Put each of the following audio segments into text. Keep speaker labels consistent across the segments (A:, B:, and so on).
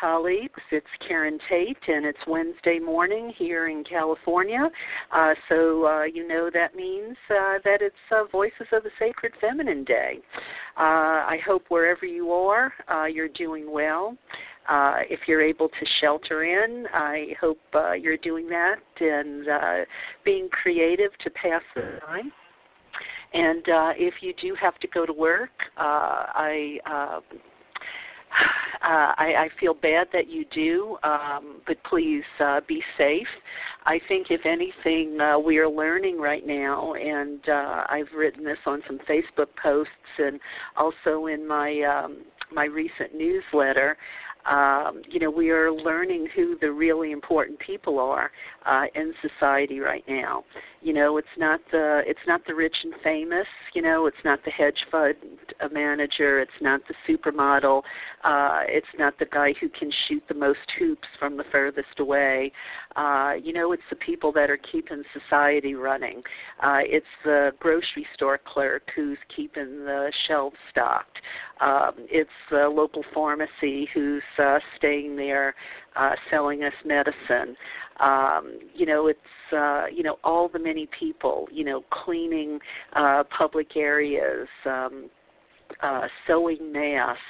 A: colleagues. It's Karen Tate, and it's Wednesday morning here in California. Uh, so, uh, you know that means uh, that it's uh, Voices of the Sacred Feminine Day. Uh, I hope wherever you are, uh, you're doing well. if you're able to shelter in, I hope you're doing that and being creative to pass the time. And if you do have to go to work, I uh, I, I feel bad that you do, um, but please uh, be safe. I think, if anything, uh, we are learning right now, and uh, I've written this on some Facebook posts and also in my um, my recent newsletter um, you know, we are learning who the really important people are uh, in society right now. You know, it's not the it's not the rich and famous. You know, it's not the hedge fund manager. It's not the supermodel. Uh, it's not the guy who can shoot the most hoops from the furthest away. Uh, you know, it's the people that are keeping society running. Uh, it's the grocery store clerk who's keeping the shelves stocked. Um, it's the local pharmacy who's uh, staying there uh, selling us medicine. Um, you know, it's uh, you know all the many people. You know, cleaning uh, public areas, um, uh, sewing masks.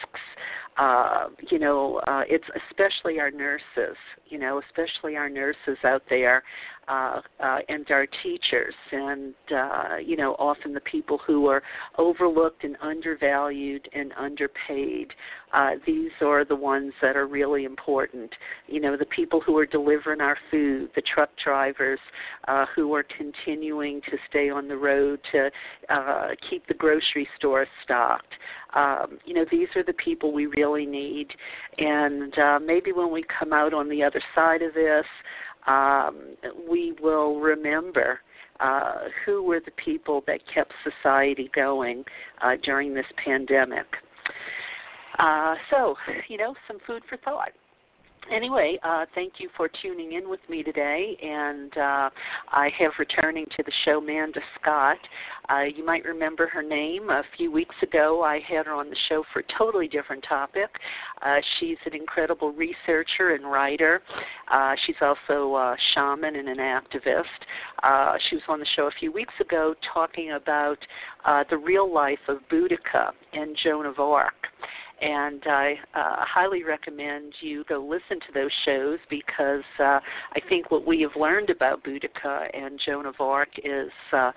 A: Uh, you know, uh, it's especially our nurses. You know, especially our nurses out there uh, uh, and our teachers, and uh, you know, often the people who are overlooked and undervalued and underpaid. Uh, these are the ones that are really important. You know, the people who are delivering our food, the truck drivers uh, who are continuing to stay on the road to uh, keep the grocery store stocked. Um, you know, these are the people we really need. And uh, maybe when we come out on the other side of this, um, we will remember uh, who were the people that kept society going uh, during this pandemic. Uh, so, you know, some food for thought anyway, uh, thank you for tuning in with me today. And uh, I have returning to the show Manda Scott. Uh, you might remember her name. A few weeks ago, I had her on the show for a totally different topic. Uh, she's an incredible researcher and writer. Uh, she's also a shaman and an activist. Uh, she was on the show a few weeks ago talking about the real life of Boudica and Joan of Arc and I uh, highly recommend you go listen to those shows because uh, I think what we have learned about Boudica and Joan of Arc is uh,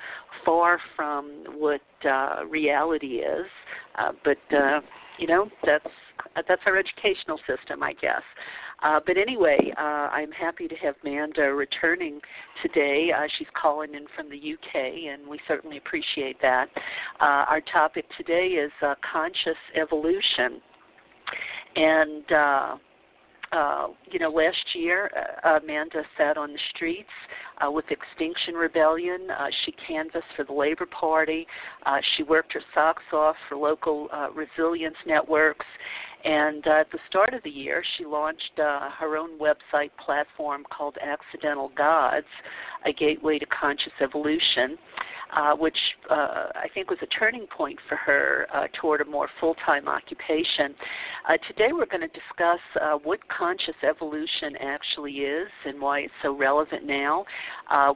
A: far from what uh, reality is, uh, but uh, you know that's that's our educational system, I guess. Uh, but anyway, uh, I'm happy to have Manda returning today. Uh, she's calling in from the UK, and we certainly appreciate that. Uh, our topic today is uh, conscious evolution. And uh, you know, last year, uh, Amanda sat on the streets uh, with Extinction Rebellion. Uh, she canvassed for the Labor Party. Uh, she worked her socks off for local uh, resilience networks. And uh, at the start of the year, she launched uh, her own website platform called Accidental Gods, a gateway to conscious evolution uh, which uh, I think was a turning point for her uh, toward a more full time occupation. Uh, today we're going to discuss uh, what conscious evolution actually is and why it's so relevant now.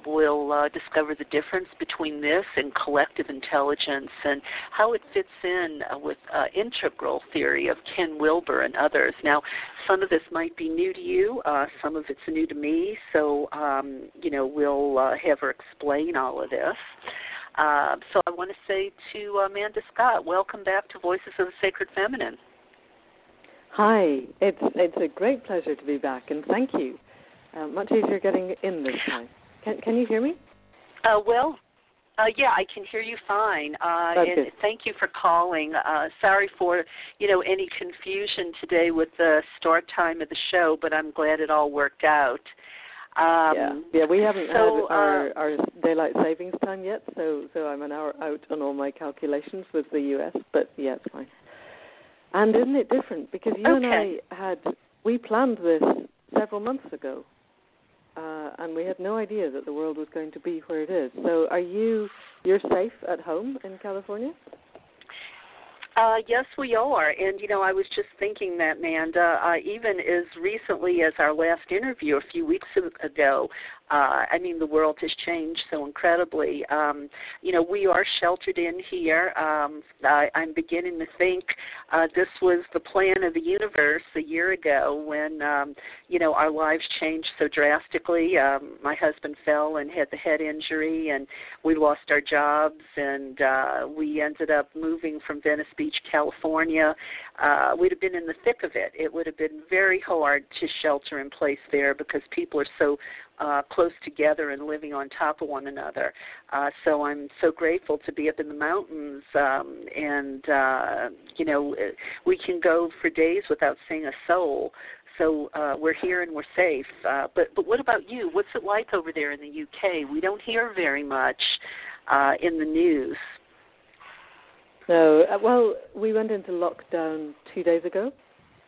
A: We'll discover the difference between this and collective intelligence and how it fits in with integral theory of Ken Wilber and others. Now, some of this might be new to you, some of it's new to me, so um, you know we'll have her explain all of this. Uh, so I want to say to Amanda Scott, welcome back to Voices of the Sacred Feminine.
B: Hi, it's it's a great pleasure to be back, and thank you. Uh, much easier getting in this time. Can can you hear me?
A: Uh, well, uh, yeah, I can hear you fine. Uh, and thank you for calling. Uh, sorry for you know any confusion today with the start time of the show, but I'm glad it all worked out.
B: Um, yeah, yeah, we haven't so, had our, uh, our daylight savings time yet, so so I'm an hour out on all my calculations with the U.S. But yeah, it's fine. And isn't it different? Because you
A: okay.
B: and I had we planned this several months ago, uh, and we had no idea that the world was going to be where it is. So, are you you're safe at home in California?
A: Uh, yes, we are. And, you know, I was just thinking that, Manda, uh, even as recently as our last interview a few weeks ago, uh, I mean, the world has changed so incredibly. Um, you know, we are sheltered in here. Um, I, I'm beginning to think uh, this was the plan of the universe a year ago when, um, you know, our lives changed so drastically. Um, my husband fell and had the head injury, and we lost our jobs, and uh, we ended up moving from Venice Beach, California. Uh, we'd have been in the thick of it. It would have been very hard to shelter in place there because people are so uh, close together and living on top of one another. Uh, so I'm so grateful to be up in the mountains, um, and uh, you know we can go for days without seeing a soul. So uh, we're here and we're safe. Uh, but but what about you? What's it like over there in the UK? We don't hear very much uh, in the news.
B: No, uh, well, we went into lockdown two days ago,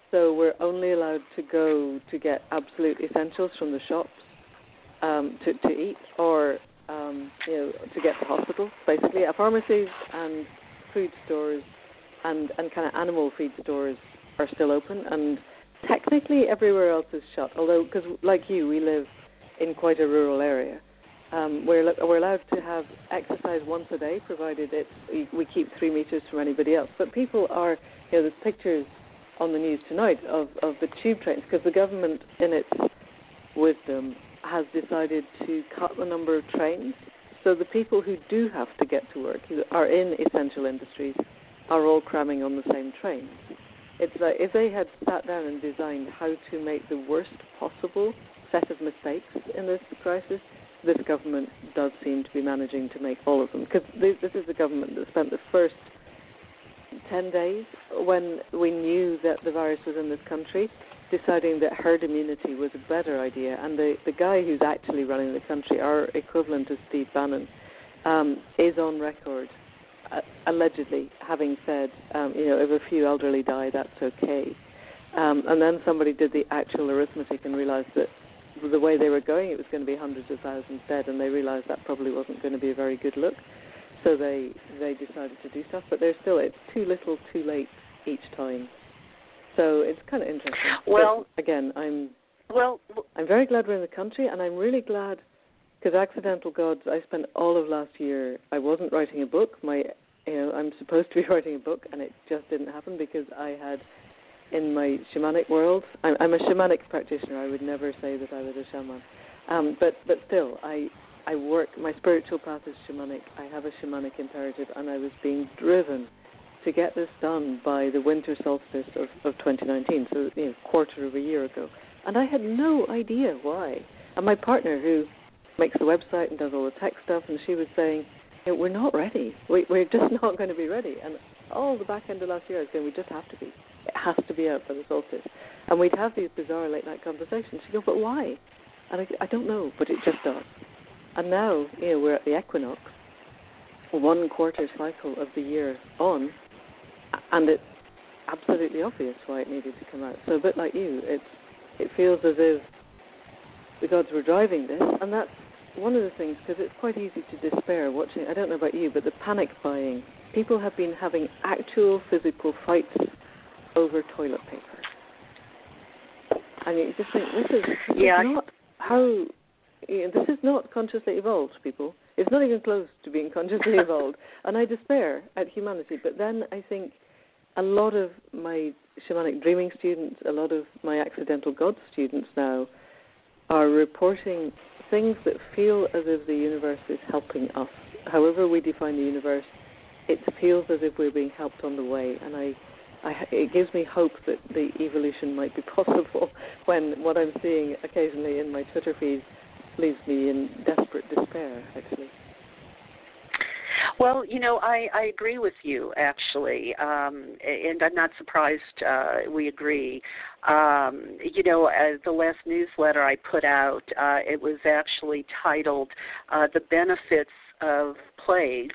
B: so we're only allowed to go to get absolute essentials from the shops um, to, to eat or um, you know to get to hospital. Basically, our pharmacies and food stores and and kind of animal feed stores are still open, and technically everywhere else is shut. Although, because like you, we live in quite a rural area. Um, we're we're allowed to have exercise once a day, provided it's we keep three meters from anybody else. But people are, you know, there's pictures on the news tonight of of the tube trains because the government, in its wisdom, has decided to cut the number of trains. So the people who do have to get to work, who are in essential industries, are all cramming on the same trains. It's like if they had sat down and designed how to make the worst possible set of mistakes in this crisis, this government does seem to be managing to make all of them. Because this, is the government that spent the first 10 days when we knew that the virus was in this country deciding that herd immunity was a better idea. And the, the guy who's actually running the country, our equivalent of Steve Bannon, um, is on record uh, allegedly having said, um, you know, if a few elderly die, that's okay. Um, and then somebody did the actual arithmetic and realized that the way they were going, it was going to be hundreds of thousands dead, and they realized that probably wasn't going to be a very good look. So they they decided to do stuff, but they're still it's too little, too late each time. So it's kind of interesting.
A: Well,
B: but again, I'm
A: well.
B: I'm very glad we're in the country, and I'm really glad because Accidental Gods. I spent all of last year. I wasn't writing a book. My, you know, I'm supposed to be writing a book, and it just didn't happen because I had, in my shamanic world, I'm, I'm a shamanic practitioner. I would never say that I was a shaman, um, but but still, I I work. My spiritual path is shamanic. I have a shamanic imperative, and I was being driven to get this done by the winter solstice of, of 2019, so you know, quarter of a year ago. And I had no idea why. And my partner, who makes the website and does all the tech stuff, and she was saying, "We're not ready. We, we're just not going to be ready." And all the back end of last year, I was saying, "We just have to be. It has to be out by the solstice." And we'd have these bizarre late night conversations. She'd go, "But why?" And I, I don't know, but it just does. And now, you know, we're at the equinox, one quarter cycle of the year on, and it's absolutely obvious why it needed to come out. So a bit like you, it's it feels as if the gods were driving this, and that's one of the things because it's quite easy to despair watching. I don't know about you, but the panic buying. People have been having actual physical fights over toilet paper, and you just think this is, this
A: yeah.
B: is not how. You know, this is not consciously evolved, people. It's not even close to being consciously evolved, and I despair at humanity. But then I think a lot of my shamanic dreaming students, a lot of my accidental god students now are reporting things that feel as if the universe is helping us. However we define the universe, it feels as if we're being helped on the way, and I, I, it gives me hope that the evolution might be possible. When what I'm seeing occasionally in my Twitter feed leaves me in desperate despair, actually.
A: Well, you know, I, I agree with you actually, um, and I'm not surprised uh, we agree. Um, you know, uh, the last newsletter I put out, uh, it was actually titled uh, "The Benefits of Plague."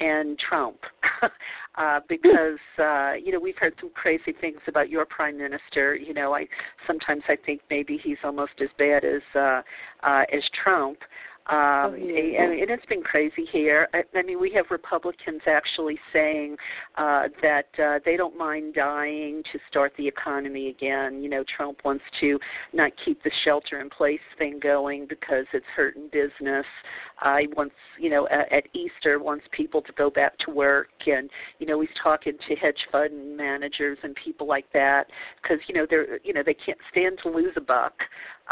A: and Trump. uh, because uh, you know we've heard some crazy things about your prime minister. You know, I sometimes I think maybe he's almost as bad as uh, uh, as Trump. Um, yeah. and, and it's been crazy here. I, I mean, we have Republicans actually saying uh, that uh, they don't mind dying to start the economy again. You know, Trump wants to not keep the shelter-in-place thing going because it's hurting business. He wants, you know, at, at Easter wants people to go back to work, and you know, he's talking to hedge fund managers and people like that because you know they're, you know, they can't stand to lose a buck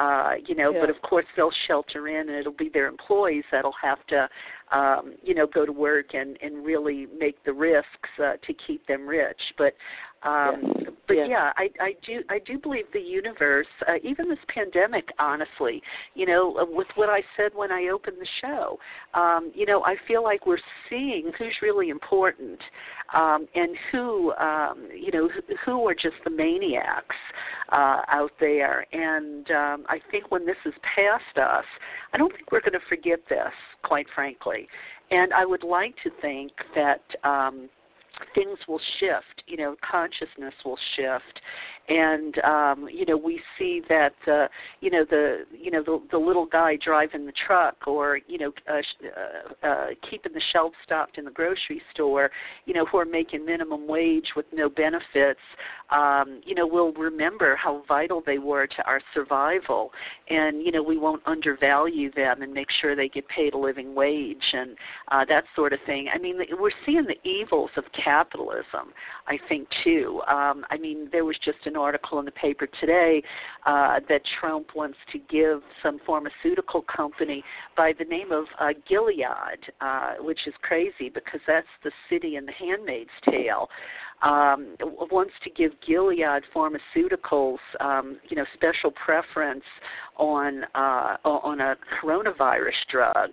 A: uh, you know, yeah. but of course they'll shelter in and it'll be their employees that'll have to um, you know, go to work and, and really make the risks uh, to keep them rich. But um, yes. but yes. yeah, I, I do I do believe the universe, uh, even this pandemic, honestly, you know, uh, with what I said when I opened the show, um, you know, I feel like we're seeing who's really important um, and who, um, you know, who, who are just the maniacs uh, out there. And um, I think when this is past us, I don't think we're going to forget this, quite frankly. And I would like to think that um, things will shift. You know, consciousness will shift, and um, you know we see that uh, you know the you know the, the little guy driving the truck or you know uh, uh, uh, keeping the shelves stocked in the grocery store, you know who are making minimum wage with no benefits, um, you know we'll remember how vital they were to our survival, and you know we won't undervalue them and make sure they get paid a living wage and uh, that sort of thing. I mean we're seeing the evils of capitalism. I think too. Um, I mean there was just an article in the paper today uh, that Trump wants to give some pharmaceutical company by the name of uh, Gilead, uh, which is crazy because that's the city in The Handmaid's Tale um, wants to give Gilead Pharmaceuticals, um, you know, special preference on uh, on a coronavirus drug.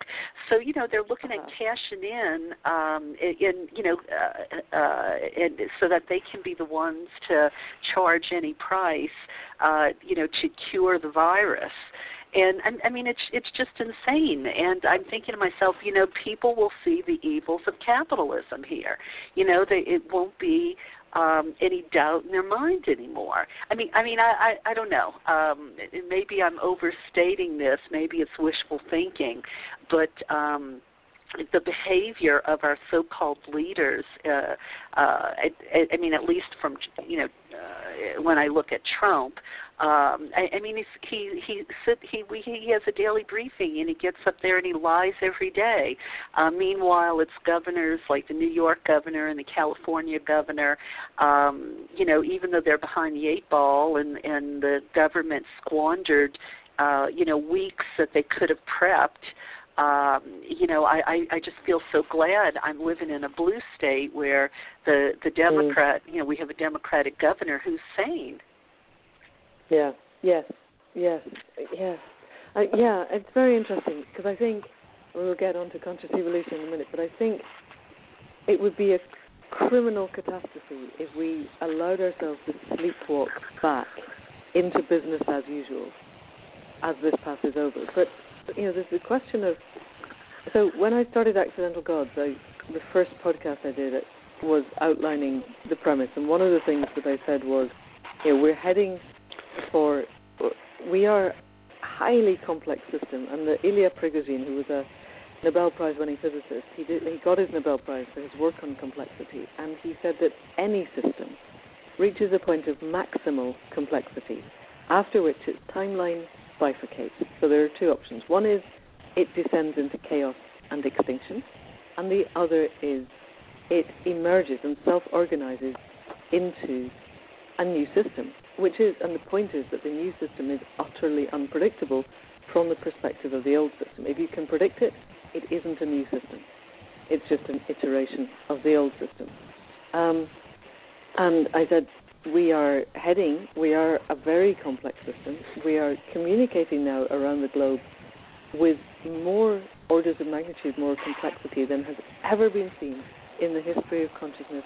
A: So you know they're looking at uh-huh. cashing in, um, in you know, uh, uh, and so that they can be the ones to charge any price, uh, you know, to cure the virus and I, I mean it's it's just insane. And i'm thinking to myself you know people will see the evils of capitalism here. You know they it won't be um any doubt in their mind anymore. I mean i mean i i, I don't know. Um maybe i'm overstating this. Maybe it's wishful thinking. But um the behavior of our so-called leaders, uh, uh, I, I mean, at least from you know, uh, when I look at Trump, um, I, I mean, he's, he he he he has a daily briefing and he gets up there and he lies every day. Uh, meanwhile, it's governors like the New York governor and the California governor. Um, you know, even though they're behind the eight ball and and the government squandered, uh, you know, weeks that they could have prepped um, you know, I, I, I just feel so glad I'm living in a blue state where the the Democrat, mm. you know, we have a Democratic governor who's sane.
B: Yeah. Yes. Yes. Yes. Uh, yeah. It's very interesting because I think we'll get on to conscious evolution in a minute, but I think it would be a criminal catastrophe if we allowed ourselves to sleepwalk back into business as usual as this passes over. But you know, there's the question of. So when I started Accidental Gods, I, the first podcast I did was outlining the premise, and one of the things that I said was, you know, we're heading for, we are a highly complex system, and the Ilya Prigogine, who was a Nobel Prize winning physicist, he did, he got his Nobel Prize for his work on complexity, and he said that any system reaches a point of maximal complexity, after which its timeline bifurcates. So there are two options. One is it descends into chaos and extinction, and the other is it emerges and self organizes into a new system, which is, and the point is that the new system is utterly unpredictable from the perspective of the old system. If you can predict it, it isn't a new system. It's just an iteration of the old system. Um, and I said we are heading, we are a very complex system. We are communicating now around the globe with more orders of magnitude more complexity than has ever been seen in the history of consciousness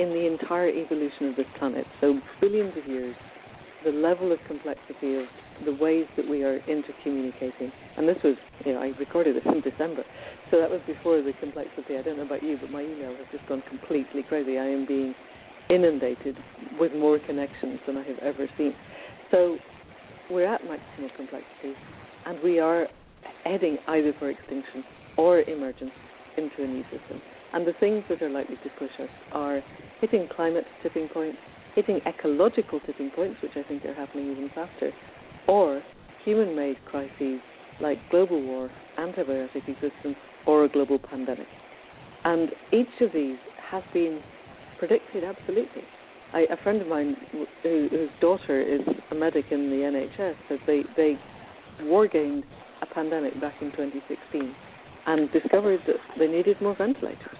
B: in the entire evolution of this planet. So, billions of years, the level of complexity of the ways that we are intercommunicating. And this was, you know, I recorded this in December, so that was before the complexity. I don't know about you, but my email has just gone completely crazy. I am being inundated with more connections than I have ever seen. So we're at maximum complexity, and we are heading either for extinction or emergence into a new system. And the things that are likely to push us are hitting climate tipping points, hitting ecological tipping points, which I think are happening even faster, or human made crises like global war, antibiotic resistance, or a global pandemic. And each of these has been predicted absolutely. I, a friend of mine who, whose daughter is a medic in the NHS said they, they war gained a pandemic back in 2016 and discovered that they needed more ventilators.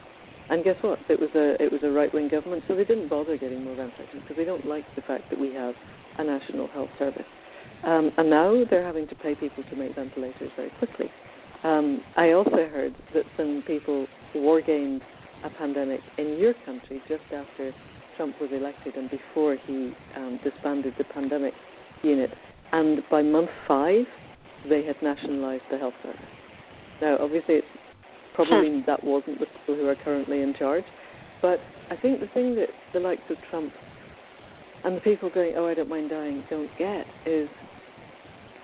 B: And guess what? It was a it was a right wing government, so they didn't bother getting more ventilators because they don't like the fact that we have a national health service. Um, and now they're having to pay people to make ventilators very quickly. Um, I also heard that some people war gained a pandemic in your country just after Trump was elected and before he um, disbanded the pandemic unit. And by month five, they had nationalized the health service. Now, obviously, it's probably huh. that wasn't the people who are currently in charge. But I think the thing that the likes of Trump and the people going, oh, I don't mind dying, don't get is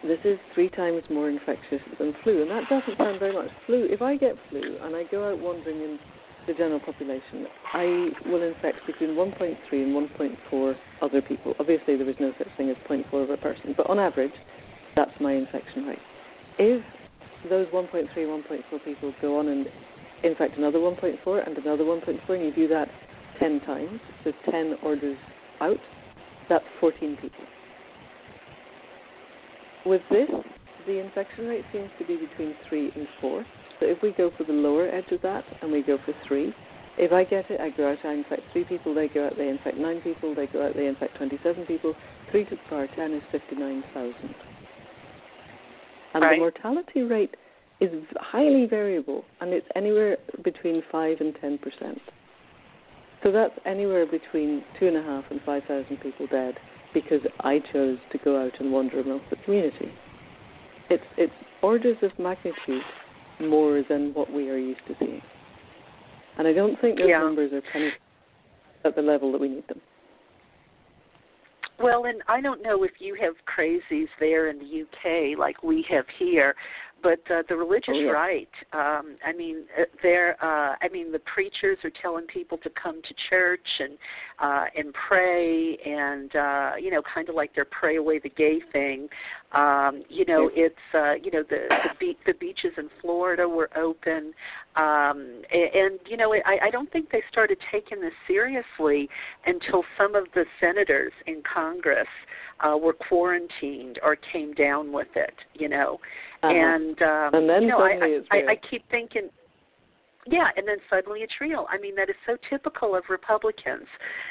B: this is three times more infectious than flu. And that doesn't sound very much. Flu, if I get flu and I go out wandering in the general population, I will infect between 1.3 and 1.4 other people. Obviously, there is no such thing as 0.4 of a person, but on average, that's my infection rate. If those 1.3, 1.4 people go on and infect another 1.4 and another 1.4, and you do that 10 times, so 10 orders out, that's 14 people. With this, the infection rate seems to be between 3 and 4. So if we go for the lower edge of that and we go for three, if I get it, I go out, I infect three people, they go out, they infect nine people, they go out, they infect 27 people. Three to the power 10 is 59,000. And right. the mortality rate is highly variable, and it's anywhere between 5 and 10 percent. So that's anywhere between two and a half and 5,000 people dead because I chose to go out and wander amongst the community. It's, it's orders of magnitude more than what we are used to seeing. And I don't think those yeah. numbers are kind of at the level that we need them.
A: Well, and I don't know if you have crazies there in the UK like we have here, but uh, the religious oh, yeah. right um i mean uh, they're uh i mean the preachers are telling people to come to church and uh and pray and uh you know kind of like their pray away the gay thing um you know it's uh you know the the, be- the beaches in florida were open. Um and, and you know i i don't think they started taking this seriously until some of the senators in congress uh were quarantined or came down with it you know. Uh-huh. And um,
B: and then
A: you know,
B: I,
A: I, I, I keep thinking, yeah, and then suddenly it's real. I mean, that is so typical of Republicans,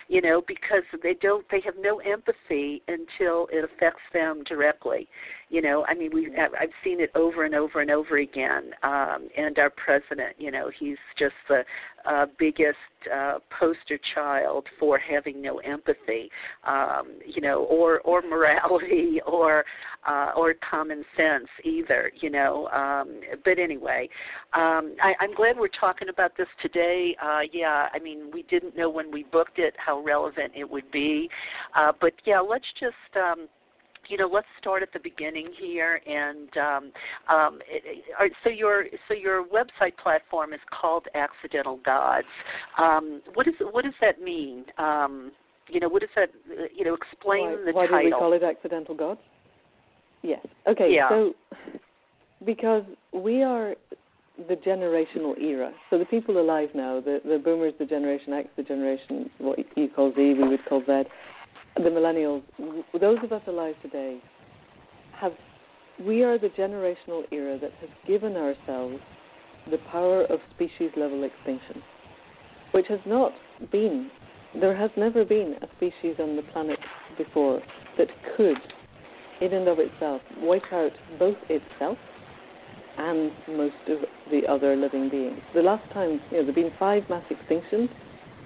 A: you know, because they don't, they have no empathy until it affects them directly. You know, I mean, we I've seen it over and over and over again. Um, and our president, you know, he's just the uh, biggest uh, poster child for having no empathy, um, you know, or or morality or uh, or common sense either, you know. Um, but anyway, um, I, I'm glad we're talking about this today. Uh, yeah, I mean, we didn't know when we booked it how relevant it would be, uh, but yeah, let's just. Um, you know, let's start at the beginning here. And um, um, it, it, so your so your website platform is called Accidental Gods. Um, what is what does that mean? Um, you know, what does that? You know, explain
B: why,
A: the
B: why
A: title.
B: Why do we call it Accidental Gods? Yes. Okay.
A: Yeah.
B: So because we are the generational era. So the people alive now, the, the boomers, the generation X, the generation what you call Z, we would call Z, the millennials, those of us alive today, have we are the generational era that has given ourselves the power of species level extinction, which has not been, there has never been a species on the planet before that could, in and of itself, wipe out both itself and most of the other living beings. The last time, you know, there have been five mass extinctions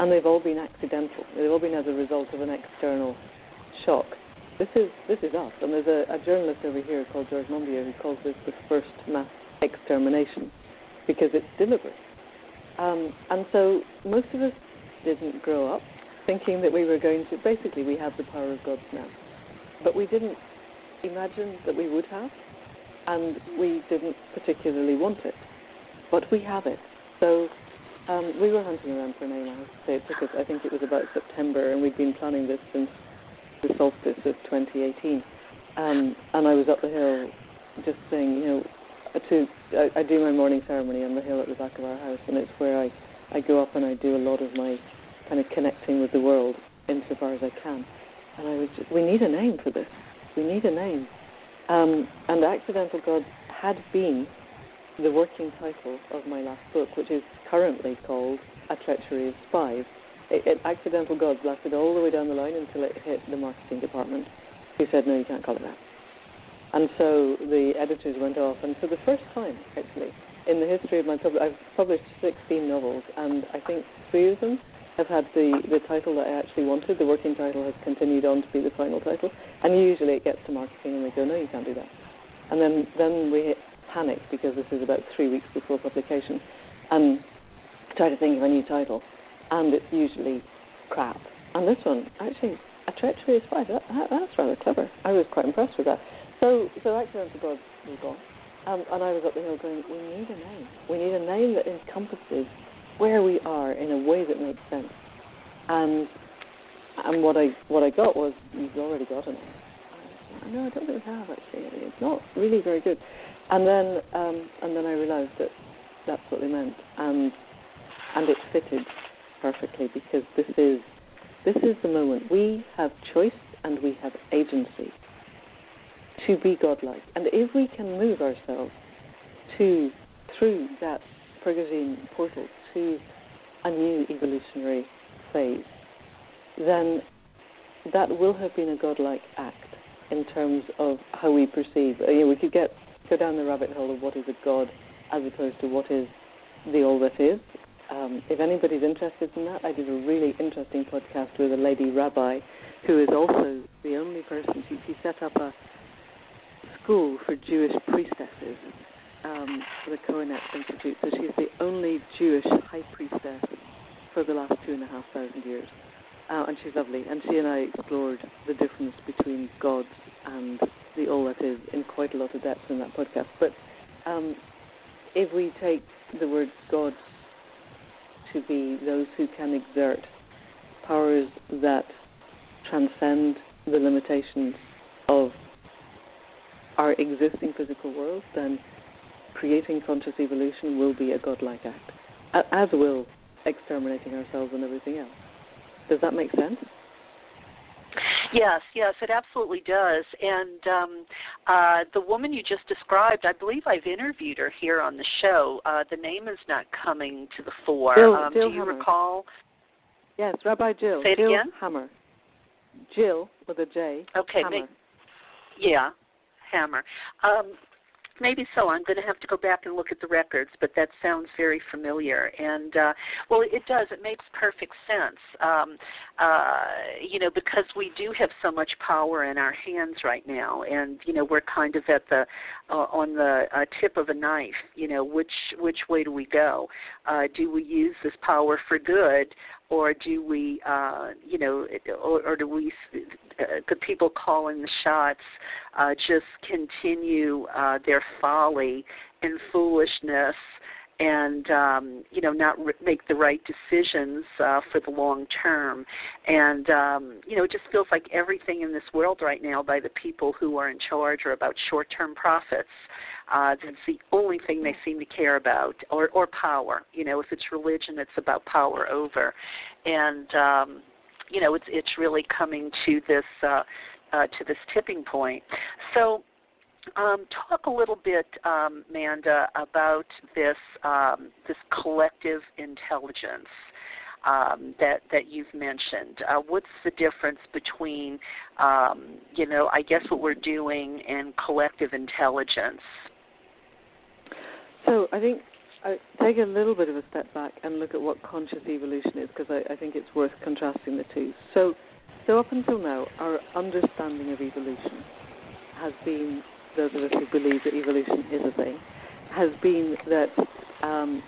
B: and they've all been accidental. They've all been as a result of an external shock. this is this is us. And there's a, a journalist over here called George Monbiot who calls this the first mass extermination because it's deliberate. Um, and so most of us didn't grow up thinking that we were going to. Basically, we have the power of God's now, but we didn't imagine that we would have, and we didn't particularly want it, but we have it. So um, we were hunting around for a name. I have to say, it took us. I think it was about September, and we'd been planning this since the solstice of 2018. Um, and I was up the hill, just saying, you know, to I, I do my morning ceremony on the hill at the back of our house, and it's where I I go up and I do a lot of my kind of connecting with the world insofar as I can. And I was, just, we need a name for this. We need a name. Um, and Accidental Gods had been the working title of my last book, which is currently called A Treachery of Spies. It, it, Accidental Gods lasted all the way down the line until it hit the marketing department, who said, no, you can't call it that. And so the editors went off, and for the first time, actually, in the history of my public, I've published 16 novels, and I think three of them have had the, the title that I actually wanted. The working title has continued on to be the final title, and usually it gets to marketing and they go, no, you can't do that. And then then we panic because this is about three weeks before publication, and try to think of a new title, and it's usually crap. And this one, actually, a treachery is fine. That, that, that's rather clever. I was quite impressed with that. So, so Accidental God was gone. Um, and I was up the hill going, we need a name. We need a name that encompasses where we are in a way that makes sense. And and what I what I got was you've already got a name. No, I don't think we have actually. It's not really very good. And then um, and then I realised that that's what they meant, and and it fitted perfectly because this is this is the moment we have choice and we have agency to be godlike. And if we can move ourselves to through that Prigogine portal to a new evolutionary phase, then that will have been a godlike act in terms of how we perceive. You know, we could get go down the rabbit hole of what is a god as opposed to what is the all that is. Um, if anybody's interested in that, I did a really interesting podcast with a lady rabbi who is also the only person. She, she set up a school for Jewish priestesses um, for the Kohenet Institute. So she's the only Jewish high priestess for the last two and a half thousand years. Uh, and she's lovely. And she and I explored the difference between gods and the all that is in quite a lot of depth in that podcast. But um, if we take the word God to be those who can exert powers that transcend the limitations of our existing physical world, then creating conscious evolution will be a godlike act, as will exterminating ourselves and everything else. Does that make sense?
A: Yes, yes, it absolutely does. And um, uh, the woman you just described, I believe I've interviewed her here on the show. Uh, the name is not coming to the fore.
B: Jill,
A: um,
B: Jill
A: do you
B: Hammer.
A: recall?
B: Yes, Rabbi Jill.
A: Say it
B: Jill
A: again?
B: Hammer. Jill with a J.
A: Okay,
B: Hammer.
A: yeah, Hammer. Um, maybe so. I'm going to have to go back and look at the records, but that sounds very familiar. And uh, well, it does. It makes perfect sense. Um, uh, you know, because we do have so much power in our hands right now, and you know, we're kind of at the uh, on the uh, tip of a knife. You know, which which way do we go? Uh, do we use this power for good, or do we, uh, you know, or, or do we, uh, the people calling the shots, uh, just continue uh, their folly and foolishness, and um, you know, not re- make the right decisions uh, for the long term? And um, you know, it just feels like everything in this world right now, by the people who are in charge, are about short-term profits. Uh, that's the only thing they seem to care about, or or power. You know, if it's religion, it's about power over, and um, you know, it's it's really coming to this uh, uh, to this tipping point. So. Um, talk a little bit, um, Manda, about this um, this collective intelligence um, that that you've mentioned. Uh, what's the difference between, um, you know, I guess what we're doing and collective intelligence?
B: So I think I take a little bit of a step back and look at what conscious evolution is because I, I think it's worth contrasting the two. So, so up until now, our understanding of evolution has been, those of us who believe that evolution is a thing, has been that um,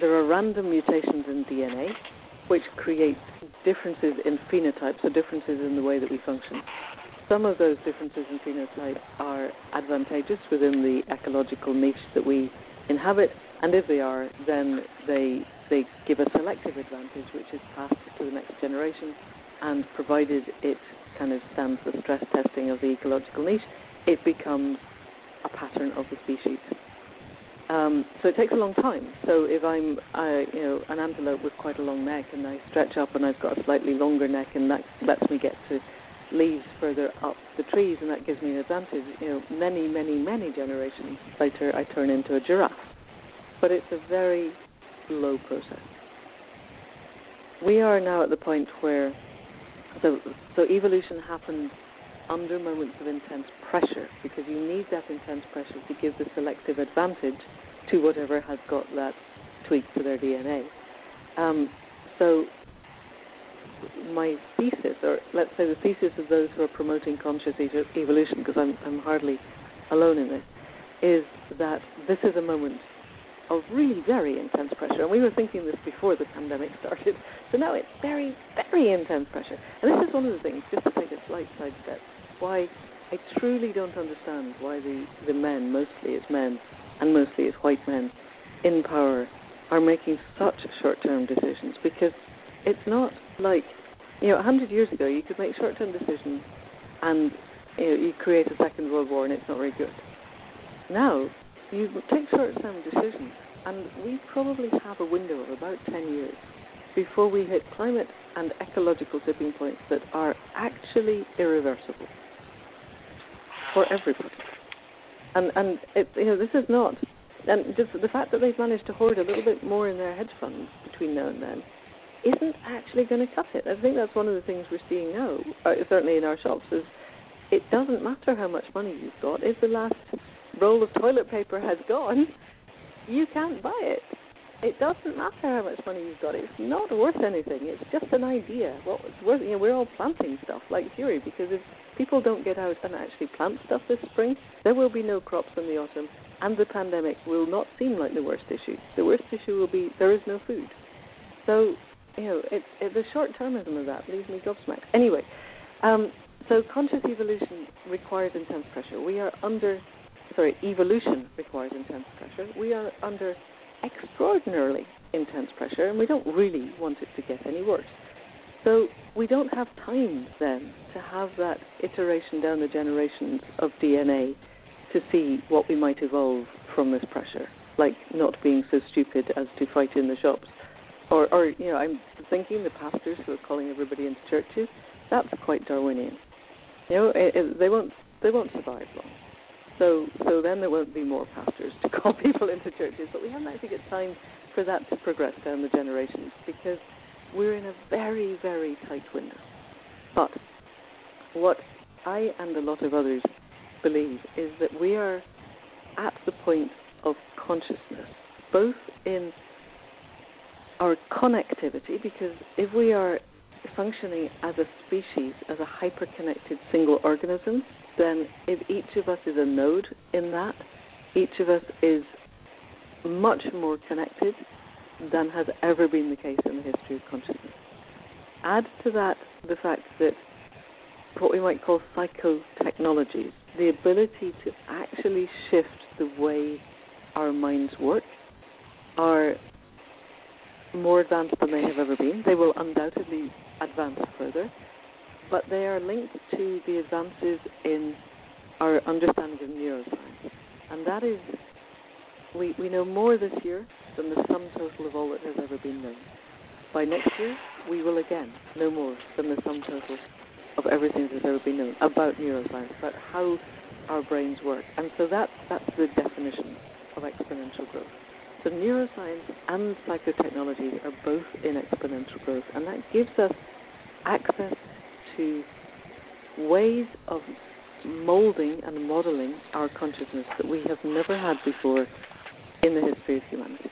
B: there are random mutations in DNA which create differences in phenotypes so differences in the way that we function. Some of those differences in phenotype are advantageous within the ecological niche that we inhabit, and if they are, then they they give a selective advantage, which is passed to the next generation, and provided it kind of stands the stress testing of the ecological niche, it becomes a pattern of the species. Um, so it takes a long time. So if I'm, uh, you know, an antelope with quite a long neck, and I stretch up, and I've got a slightly longer neck, and that lets me get to leaves further up the trees, and that gives me an advantage. You know, many, many, many generations later, I turn into a giraffe. But it's a very slow process. We are now at the point where, so so evolution happens under moments of intense pressure because you need that intense pressure to give the selective advantage to whatever has got that tweak to their DNA. Um, so, my thesis, or let's say the thesis of those who are promoting conscious evolution, because I'm, I'm hardly alone in this, is that this is a moment of really very intense pressure. And we were thinking this before the pandemic started. So now it's very, very intense pressure. And this is one of the things, just to take a slight sidestep, why I truly don't understand why the, the men, mostly it's men, and mostly it's white men, in power are making such short term decisions because it's not like, you know, a 100 years ago you could make short term decisions and you, know, you create a second world war and it's not very good. Now, you take short term decisions and we probably have a window of about 10 years before we hit climate and ecological tipping points that are actually irreversible for everybody. And and it, you know this is not, and just the fact that they've managed to hoard a little bit more in their hedge funds between now and then isn't actually going to cut it. I think that's one of the things we're seeing now, uh, certainly in our shops, is it doesn't matter how much money you've got. If the last roll of toilet paper has gone, you can't buy it. It doesn't matter how much money you've got. It's not worth anything. It's just an idea. Worth? You know, we're all planting stuff like fury because if people don't get out and actually plant stuff this spring, there will be no crops in the autumn, and the pandemic will not seem like the worst issue. The worst issue will be there is no food. So, you know, it, it, the short termism of that leaves me gobsmacked. Anyway, um, so conscious evolution requires intense pressure. We are under, sorry, evolution requires intense pressure. We are under extraordinarily intense pressure, and we don't really want it to get any worse. So we don't have time then to have that iteration down the generations of DNA to see what we might evolve from this pressure, like not being so stupid as to fight in the shops. Or, or you know, I'm thinking the pastors who are calling everybody into churches, that's quite Darwinian. You know, it, it, they won't they won't survive long. So so then there won't be more pastors to call people into churches. But we haven't actually got time for that to progress down the generations because we're in a very, very tight window. But what I and a lot of others believe is that we are at the point of consciousness, both in our connectivity, because if we are functioning as a species, as a hyper-connected single organism, then if each of us is a node in that, each of us is much more connected than has ever been the case in the history of consciousness. Add to that the fact that what we might call psychotechnologies, the ability to actually shift the way our minds work, are more advanced than they have ever been. They will undoubtedly advance further, but they are linked to the advances in our understanding of neuroscience. And that is, we, we know more this year than the sum total of all that has ever been known. By next year, we will again know more than the sum total of everything that has ever been known about neuroscience, about how our brains work. And so that, that's the definition of exponential growth. So neuroscience and psychotechnology are both in exponential growth, and that gives us access to ways of molding and modeling our consciousness that we have never had before in the history of humanity.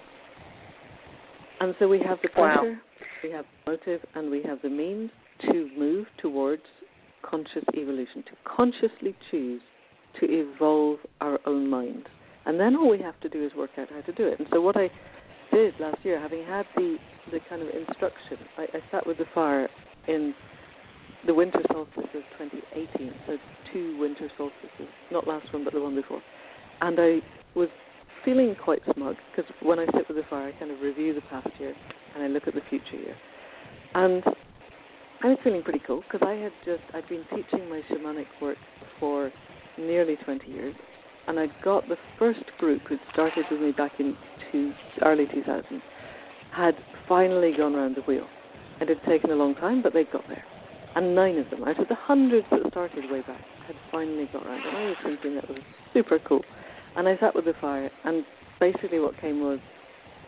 B: And so we have the pressure, wow. we have the motive, and we have the means. to move towards conscious evolution, to consciously choose to evolve our own mind. And then all we have to do is work out how to do it. And so what I did last year, having had the, the kind of instruction, I, I sat with the fire in the winter solstice of 2018, so two winter solstices, not last one, but the one before. And I was feeling quite smug because when I sit with the fire, I kind of review the past year and I look at the future year. And I was feeling pretty cool because I had just I'd been teaching my shamanic work for nearly 20 years, and I got the first group who started with me back in two, early 2000 had finally gone around the wheel. It had taken a long time, but they'd got there. And nine of them, out of the hundreds that started way back, had finally got around. And I was thinking that was super cool. And I sat with the fire, and basically what came was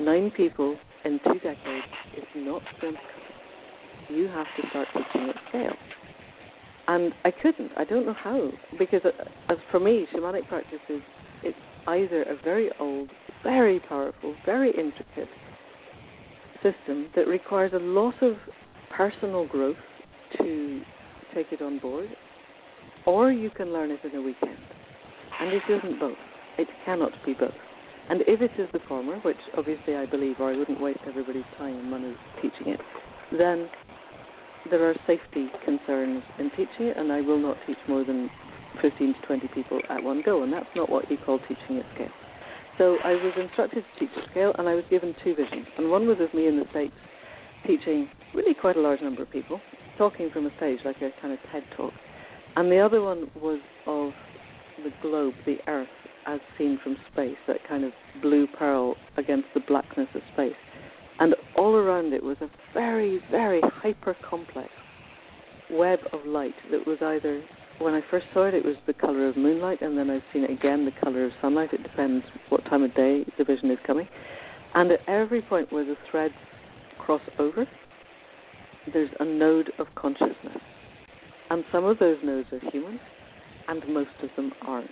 B: nine people in two decades is not going to. You have to start teaching at scale. And I couldn't. I don't know how. Because uh, as for me, shamanic practice is it's either a very old, very powerful, very intricate system that requires a lot of personal growth to take it on board, or you can learn it in a weekend. And it isn't both. It cannot be both. And if it is the former, which obviously I believe, or I wouldn't waste everybody's time and money teaching it, then there are safety concerns in teaching it, and I will not teach more than 15 to 20 people at one go, and that's not what you call teaching at scale. So I was instructed to teach at scale, and I was given two visions. And one was of me in the States teaching really quite a large number of people, talking from a stage like a kind of TED talk. And the other one was of the globe, the Earth, as seen from space, that kind of blue pearl against the blackness of space. And all around it was a very, very hyper complex web of light that was either, when I first saw it, it was the color of moonlight, and then I've seen it again, the color of sunlight. It depends what time of day the vision is coming. And at every point where the threads cross over, there's a node of consciousness. And some of those nodes are human, and most of them aren't.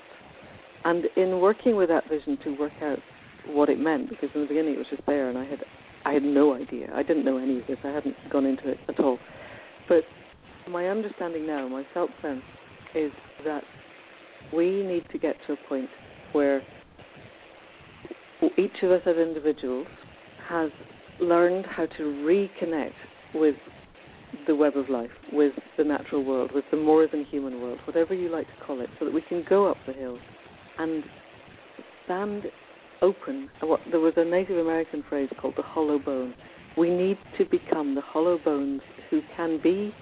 B: And in working with that vision to work out what it meant, because in the beginning it was just there and I had I had no idea. I didn't know any of this. I hadn't gone into it at all. But my understanding now, my felt sense, is that we need to get to a point where each of us as individuals has learned how to reconnect with the web of life, with the natural world, with the more than human world, whatever you like to call it, so that we can go up the hill and stand open. What, there was a Native American phrase called the hollow bone. We need to become the hollow bones who can be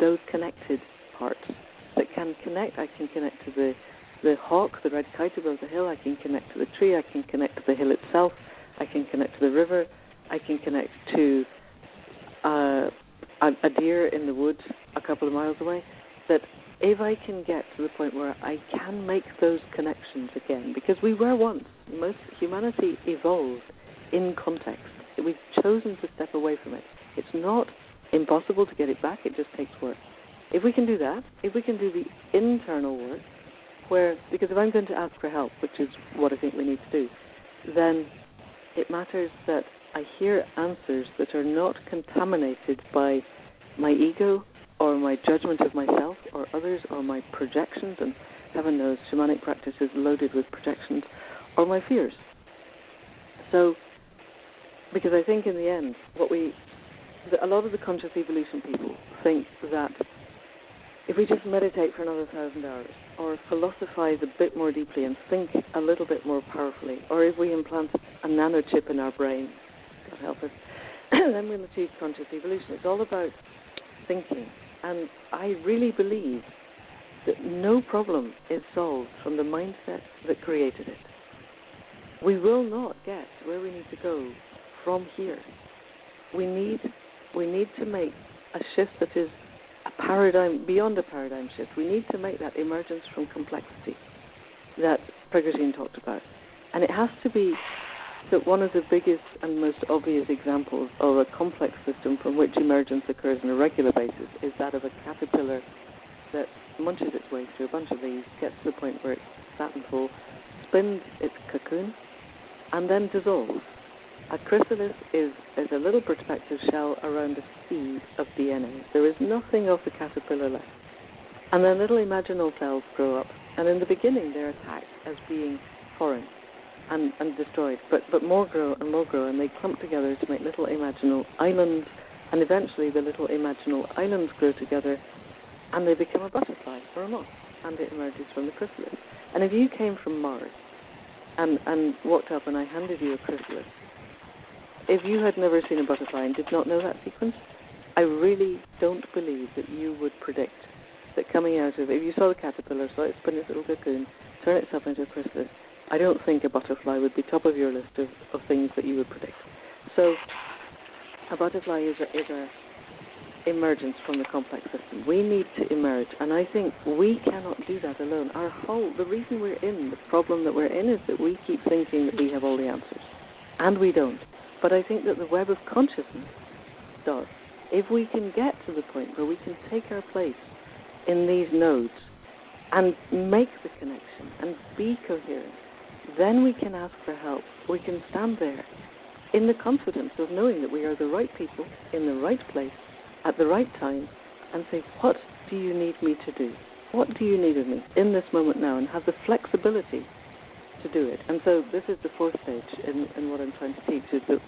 B: those connected parts that can connect. I can connect to the the hawk, the red kite above the hill. I can connect to the tree. I can connect to the hill itself. I can connect to the river. I can connect to uh, a, a deer in the woods a couple of miles away. That if I can get to the point where I can make those connections again, because we were once, most humanity evolved in context. We've chosen to step away from it. It's not impossible to get it back, it just takes work. If we can do that, if we can do the internal work, where, because if I'm going to ask for help, which is what I think we need to do, then it matters that I hear answers that are not contaminated by my ego or my judgment of myself or others or my projections, and heaven knows shamanic practice is loaded with projections, or my fears. So, because I think in the end, what we, a lot of the conscious evolution people think that if we just meditate for another thousand hours, or philosophize a bit more deeply and think a little bit more powerfully, or if we implant a nano chip in our brain, God help us, then we'll achieve conscious evolution. It's all about thinking and I really believe that no problem is solved from the mindset that created it. We will not get where we need to go from here. We need we need to make a shift that is a paradigm beyond a paradigm shift. We need to make that emergence from complexity that Prigogine talked about. And it has to be that one of the biggest and most obvious examples of a complex system from which emergence occurs on a regular basis is that of a caterpillar that munches its way through a bunch of leaves, gets to the point where it's fat and full, spins its cocoon, and then dissolves. A chrysalis is, is a little protective shell around a seed of DNA. There is nothing of the caterpillar left. And then little imaginal cells grow up. And in the beginning, they're attacked as being foreign and, and destroyed. But, but more grow and more grow, and they clump together to make little imaginal islands. And eventually, the little imaginal islands grow together and they become a butterfly or a moth. And it emerges from the chrysalis. And if you came from Mars and, and walked up and I handed you a chrysalis, if you had never seen a butterfly and did not know that sequence, I really don't believe that you would predict that coming out of if you saw the caterpillar, saw it spin its little cocoon, turn itself into a chrysalis, I don't think a butterfly would be top of your list of, of things that you would predict. So a butterfly is a, is a emergence from the complex system. We need to emerge, and I think we cannot do that alone. Our whole the reason we're in the problem that we're in is that we keep thinking that we have all the answers, and we don't. But I think that the web of consciousness does. If we can get to the point where we can take our place in these nodes and make the connection and be coherent, then we can ask for help. We can stand there in the confidence of knowing that we are the right people in the right place at the right time and say, What do you need me to do? What do you need of me in this moment now? And have the flexibility to do it. And so this is the fourth stage in, in what I'm trying to teach is that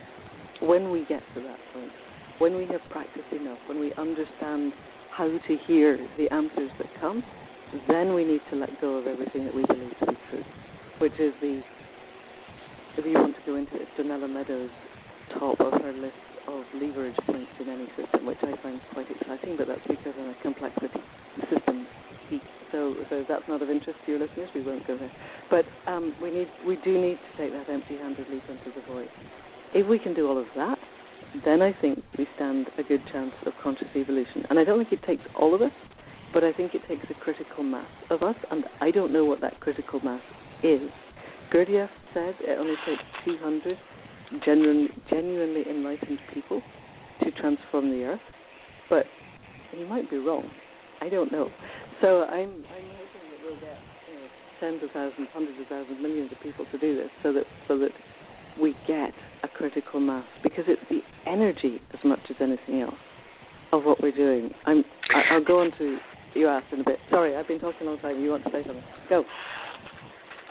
B: when we get to that point, when we have practiced enough, when we understand how to hear the answers that come, then we need to let go of everything that we believe to be true, which is the, if you want to go into it, Donella Meadows' top of her list of leverage points in any system, which I find quite exciting, but that's because I'm a complexity systems geek. So, so that's not of interest to your listeners. We won't go there. But um, we need, we do need to take that empty-handed leap into the void. If we can do all of that, then I think we stand a good chance of conscious evolution. And I don't think it takes all of us, but I think it takes a critical mass of us, and I don't know what that critical mass is. Gurdjieff said it only takes 200 genuinely, genuinely enlightened people to transform the earth, but he might be wrong. I don't know. So I'm I'm hoping that we'll get you know, tens of thousands, hundreds of thousands, millions of people to do this, so that so that we get a critical mass because it's the energy as much as anything else of what we're doing. I'm I'll go on to you asked in a bit. Sorry, I've been talking all long time. You want to say something? Go.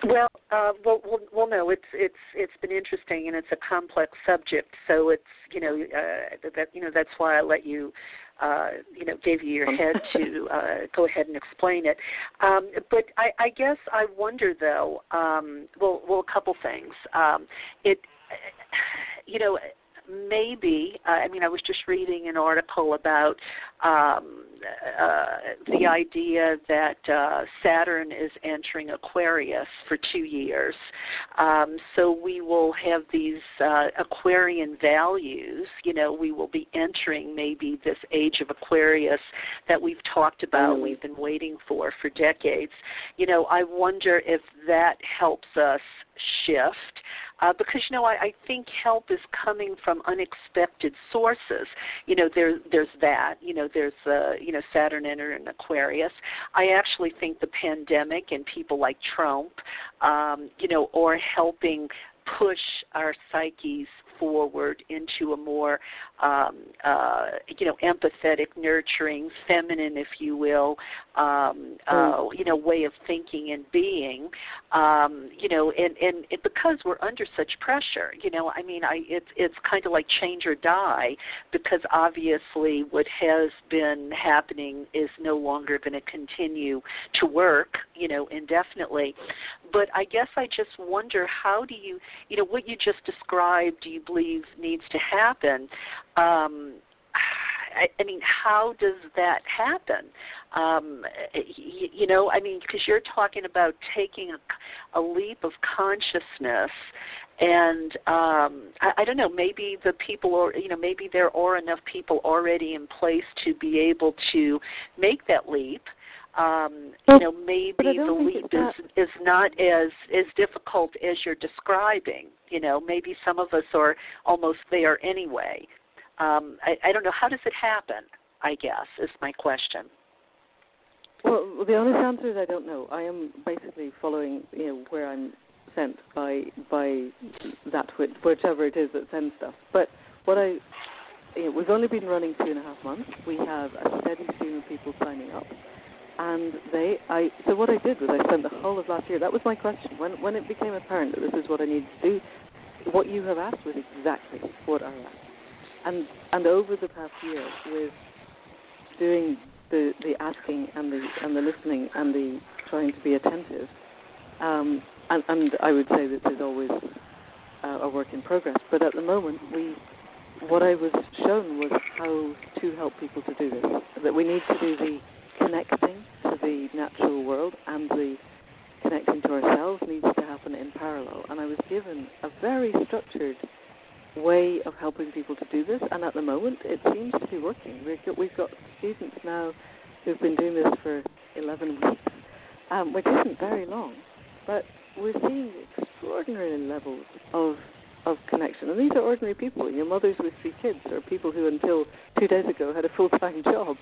A: Well, uh, well, well, well, no. It's it's it's been interesting, and it's a complex subject. So it's you know uh, that you know that's why I let you uh, you know gave you your head to uh, go ahead and explain it. Um, but I, I guess I wonder though. Um, well, well, a couple things. Um, it you know maybe uh, I mean I was just reading an article about um, uh, the idea that uh, Saturn is entering Aquarius for two years, um, so we will have these uh, Aquarian values. You know, we will be entering maybe this age of Aquarius that we've talked about, mm. we've been waiting for for decades. You know, I wonder if that helps us shift uh, because you know I, I think help is coming from unexpected sources. You know, there there's that. You know, there's uh, you know Saturn entering Aquarius. I actually think the pandemic and people like Trump, um, you know, are helping push our psyches forward into a more um, uh, you know empathetic, nurturing, feminine, if you will, um, uh, mm. you know way of thinking and being. Um, you know, and and it, because we're under such pressure, you know, I mean, I it's it's kind of like change or die because obviously what has been happening is no longer going to continue to work, you know, indefinitely. But I guess I just wonder how do you, you know, what you just described. Do you believe needs to happen. Um, I, I mean, how does that happen? Um, you, you know, I mean, because you're talking about taking a, a leap of consciousness, and um, I, I don't know, maybe the people, or you know, maybe there are enough people already in place to be able to make that leap um, you know, maybe the leap is is not as as difficult as you're describing. You know, maybe some of us are almost there anyway. Um, I, I don't know. How does it happen? I guess is my question.
B: Well, the honest answer is I don't know. I am basically following, you know, where I'm sent by by that whichever it is that sends stuff. But what I you know, we've only been running two and a half months. We have a steady stream of people signing up, and they I so what I did was I spent the whole of last year. That was my question when when it became apparent that this is what I needed to do. What you have asked was exactly what I asked, and and over the past year with doing the the asking and the and the listening and the trying to be attentive. Um, and, and I would say this is always uh, a work in progress. But at the moment, we what I was shown was how to help people to do this. That we need to do the connecting to the natural world and the connecting to ourselves needs to happen in parallel. And I was given a very structured way of helping people to do this, and at the moment it seems to be working. We've got, we've got students now who've been doing this for 11 weeks, um, which isn't very long, but we're seeing extraordinary levels of of connection. And these are ordinary people, your mothers with three kids, or people who until two days ago had a full time job,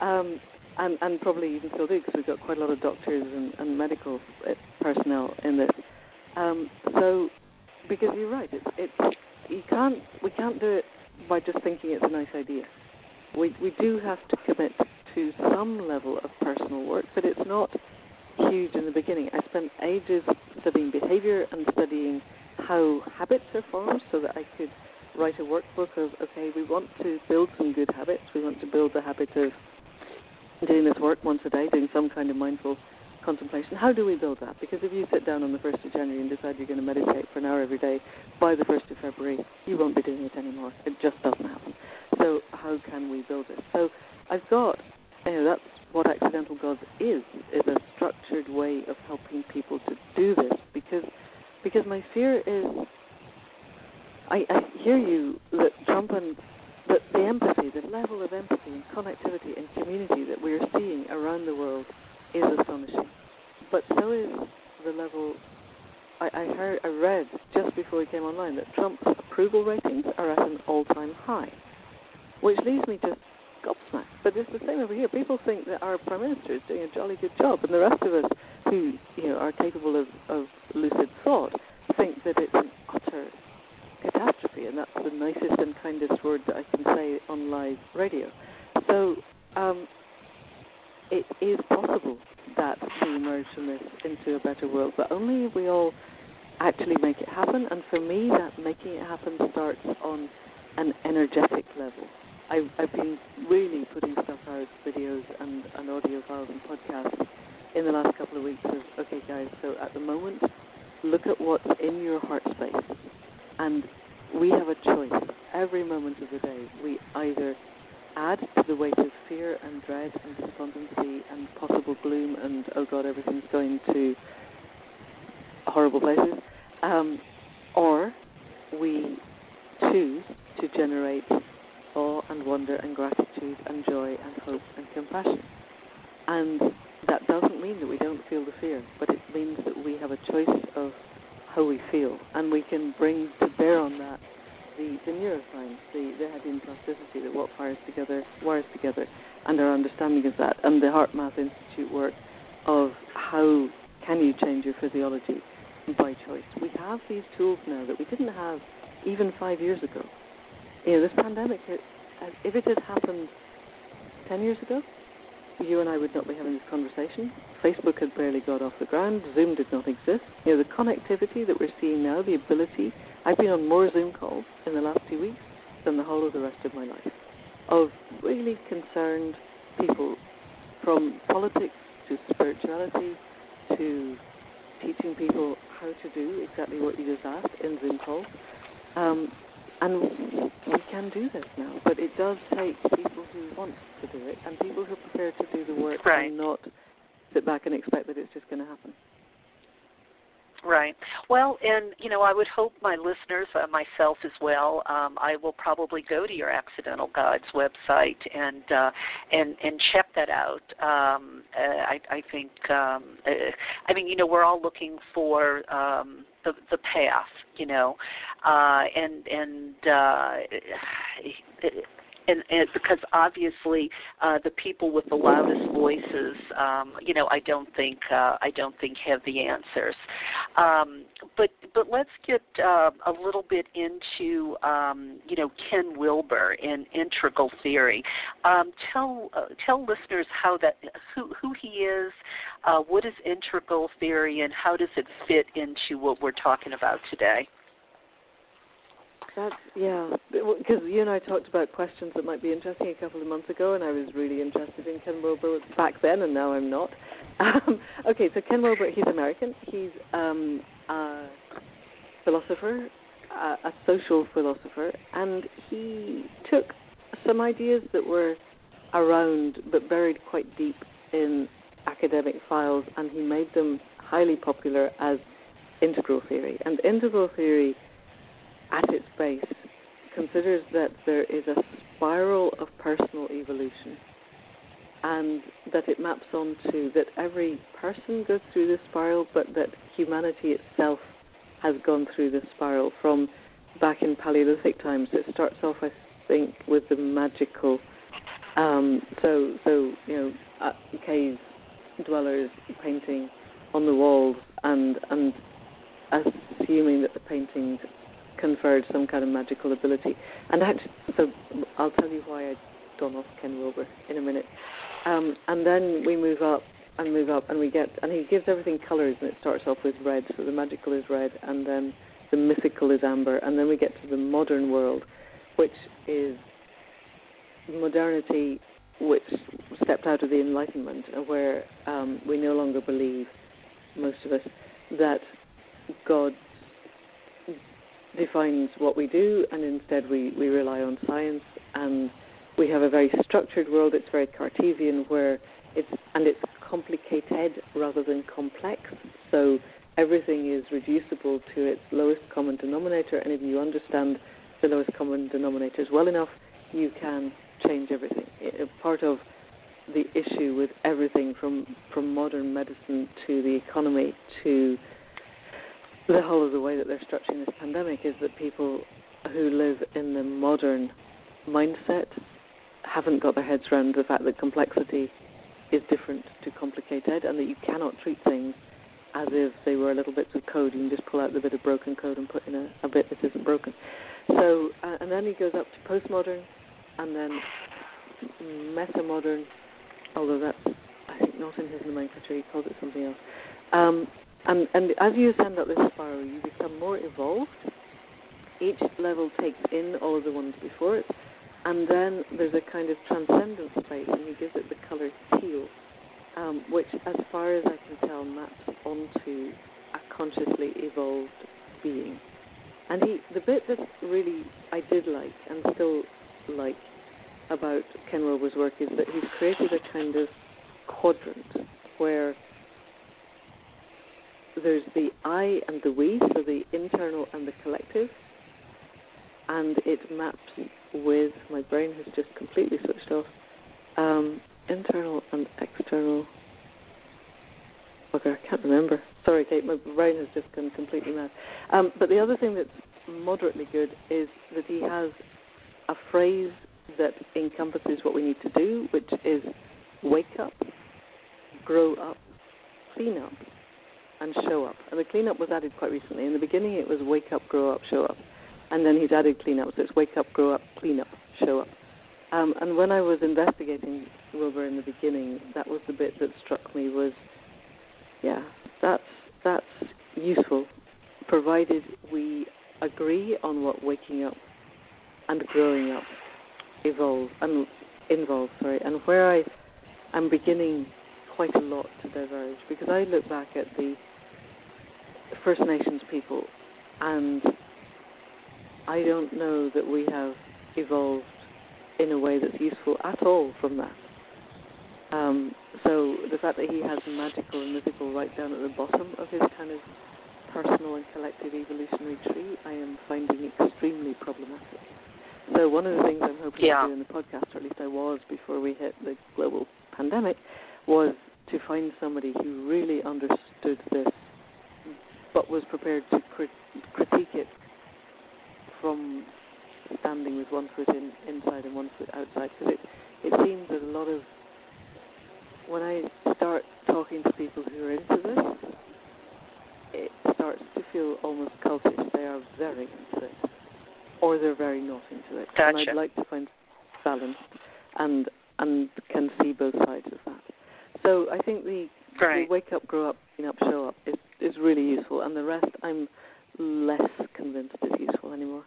B: um, and and probably even still do because we've got quite a lot of doctors and, and medical uh, personnel in this. Um, so, because you're right, it's it's you can't we can't do it by just thinking it's a nice idea. We we do have to commit to some level of personal work, but it's not huge in the beginning. I spent ages studying behavior and studying how habits are formed so that I could write a workbook of okay, we want to build some good habits. We want to build the habit of doing this work once a day, doing some kind of mindful contemplation. How do we build that? Because if you sit down on the 1st of January and decide you're going to meditate for an hour every day, by the 1st of February, you won't be doing it anymore. It just doesn't happen. So, how can we build it? So, I've got, you know, that's what Accidental Gods is, is a structured way of helping people to do this because because my fear is I, I hear you that Trump and that the empathy, the level of empathy and connectivity and community that we are seeing around the world is astonishing. But so is the level. I, I heard, I read just before we came online that Trump's approval ratings are at an all-time high, which leaves me just gobsmacked. But it's the same over here. People think that our prime minister is doing a jolly good job, and the rest of us who you know are capable of, of lucid thought think that it's an utter catastrophe, and that's the nicest and kindest word that I can say on live radio. So um, it is possible that we emerge from this into a better world, but only if we all actually make it happen. And for me, that making it happen starts on an energetic level. I've, I've been really putting stuff out, videos and, and audio files and podcasts in the last couple of weeks of, okay, guys, so at the moment, look at what's in your heart space. And we have a choice every moment of the day. We either add to the weight of fear and dread and despondency and possible gloom and, oh God, everything's going to horrible places, um, or we choose to generate awe and wonder and gratitude and joy and hope and compassion. And that doesn't mean that we don't feel the fear, but it means that we have a choice of how we feel, and we can bring to bear on that the, the neuroscience, the, the Hebbian plasticity, that what fires together wires together, and our understanding of that, and the HeartMath Institute work of how can you change your physiology by choice. We have these tools now that we didn't have even five years ago. You know, this pandemic, if it had happened 10 years ago, you and I would not be having this conversation. Facebook had barely got off the ground. Zoom did not exist. You know, the connectivity that we're seeing now, the ability. I've been on more Zoom calls in the last two weeks than the whole of the rest of my life of really concerned people from politics to spirituality to teaching people how to do exactly what you just asked in Zoom calls. Um, and we can do this now, but it does take people who want to do it and people who are prepared to do the work
A: right.
B: and not sit back and expect that it's just going to happen.
A: Right. Well, and you know, I would hope my listeners, uh, myself as well, um, I will probably go to your Accidental Gods website and uh, and and check that out. Um, uh, I, I think, um, uh, I mean, you know, we're all looking for um, the the path, you know, uh, and and uh, and, and because obviously uh, the people with the loudest voices, um, you know, I don't think uh, I don't think have the answers. Um, but but let's get uh, a little bit into um, you know Ken Wilber and integral theory. Um, tell uh, tell listeners how that who who he is, uh, what is integral theory, and how does it fit into what we're talking about today.
B: That's yeah, because you and I talked about questions that might be interesting a couple of months ago, and I was really interested in Ken Wilber back then, and now I'm not. Um, okay, so Ken Wilber, he's American. He's um, a philosopher, a, a social philosopher, and he took some ideas that were around but buried quite deep in academic files, and he made them highly popular as integral theory. And integral theory at its base, considers that there is a spiral of personal evolution and that it maps onto that every person goes through this spiral, but that humanity itself has gone through this spiral from back in Paleolithic times. It starts off, I think, with the magical. Um, so, so you know, uh, cave dwellers painting on the walls and and assuming that the paintings conferred some kind of magical ability. And actually, so I'll tell you why I don't off Ken Wilber in a minute. Um, and then we move up and move up, and we get, and he gives everything colours, and it starts off with red. So the magical is red, and then the mythical is amber, and then we get to the modern world, which is modernity, which stepped out of the Enlightenment, where um, we no longer believe, most of us, that God defines what we do, and instead we, we rely on science. And we have a very structured world. It's very Cartesian, where it's and it's complicated rather than complex. So everything is reducible to its lowest common denominator, and if you understand the lowest common denominators well enough, you can change everything. Part of the issue with everything from from modern medicine to the economy to the whole of the way that they're structuring this pandemic is that people who live in the modern mindset haven't got their heads around the fact that complexity is different to complicated and that you cannot treat things as if they were little bits of code. You can just pull out the bit of broken code and put in a, a bit that isn't broken. So, uh, and then he goes up to postmodern and then metamodern, although that's, I think, not in his nomenclature. He calls it something else. Um, and, and as you ascend up this spiral, you become more evolved. Each level takes in all of the ones before it, and then there's a kind of transcendent space, and he gives it the color teal, um, which, as far as I can tell, maps onto a consciously evolved being. And he, the bit that really I did like and still like about Ken Wilber's work is that he's created a kind of quadrant where there's the I and the we, so the internal and the collective, and it maps with my brain has just completely switched off. Um, internal and external. Okay, I can't remember. Sorry, Kate, my brain has just gone completely mad. Um, but the other thing that's moderately good is that he has a phrase that encompasses what we need to do, which is wake up, grow up, clean up and show up. And the cleanup was added quite recently. In the beginning, it was wake up, grow up, show up. And then he's added cleanup, so it's wake up, grow up, clean up, show up. Um, and when I was investigating Wilber in the beginning, that was the bit that struck me was, yeah, that's that's useful, provided we agree on what waking up and growing up evolve and involve. Sorry, and where I am beginning quite a lot to diverge because I look back at the First Nations people, and I don't know that we have evolved in a way that's useful at all from that. Um, so the fact that he has magical and mythical right down at the bottom of his kind of personal and collective evolutionary tree, I am finding extremely problematic. So one of the things I'm hoping
A: yeah.
B: to do in the podcast, or at least I was before we hit the global pandemic, was to find somebody who really understood this but was prepared to crit- critique it from standing with one foot in, inside and one foot outside because it it seems that a lot of when I start talking to people who are into this, it starts to feel almost cultish. They are very into it, or they're very not into it.
A: Gotcha.
B: And I'd like to find balance and and can see both sides of that. So I think the,
A: right.
B: the wake up, grow up, clean up, show up is is really useful, and the rest I'm less convinced is useful anymore.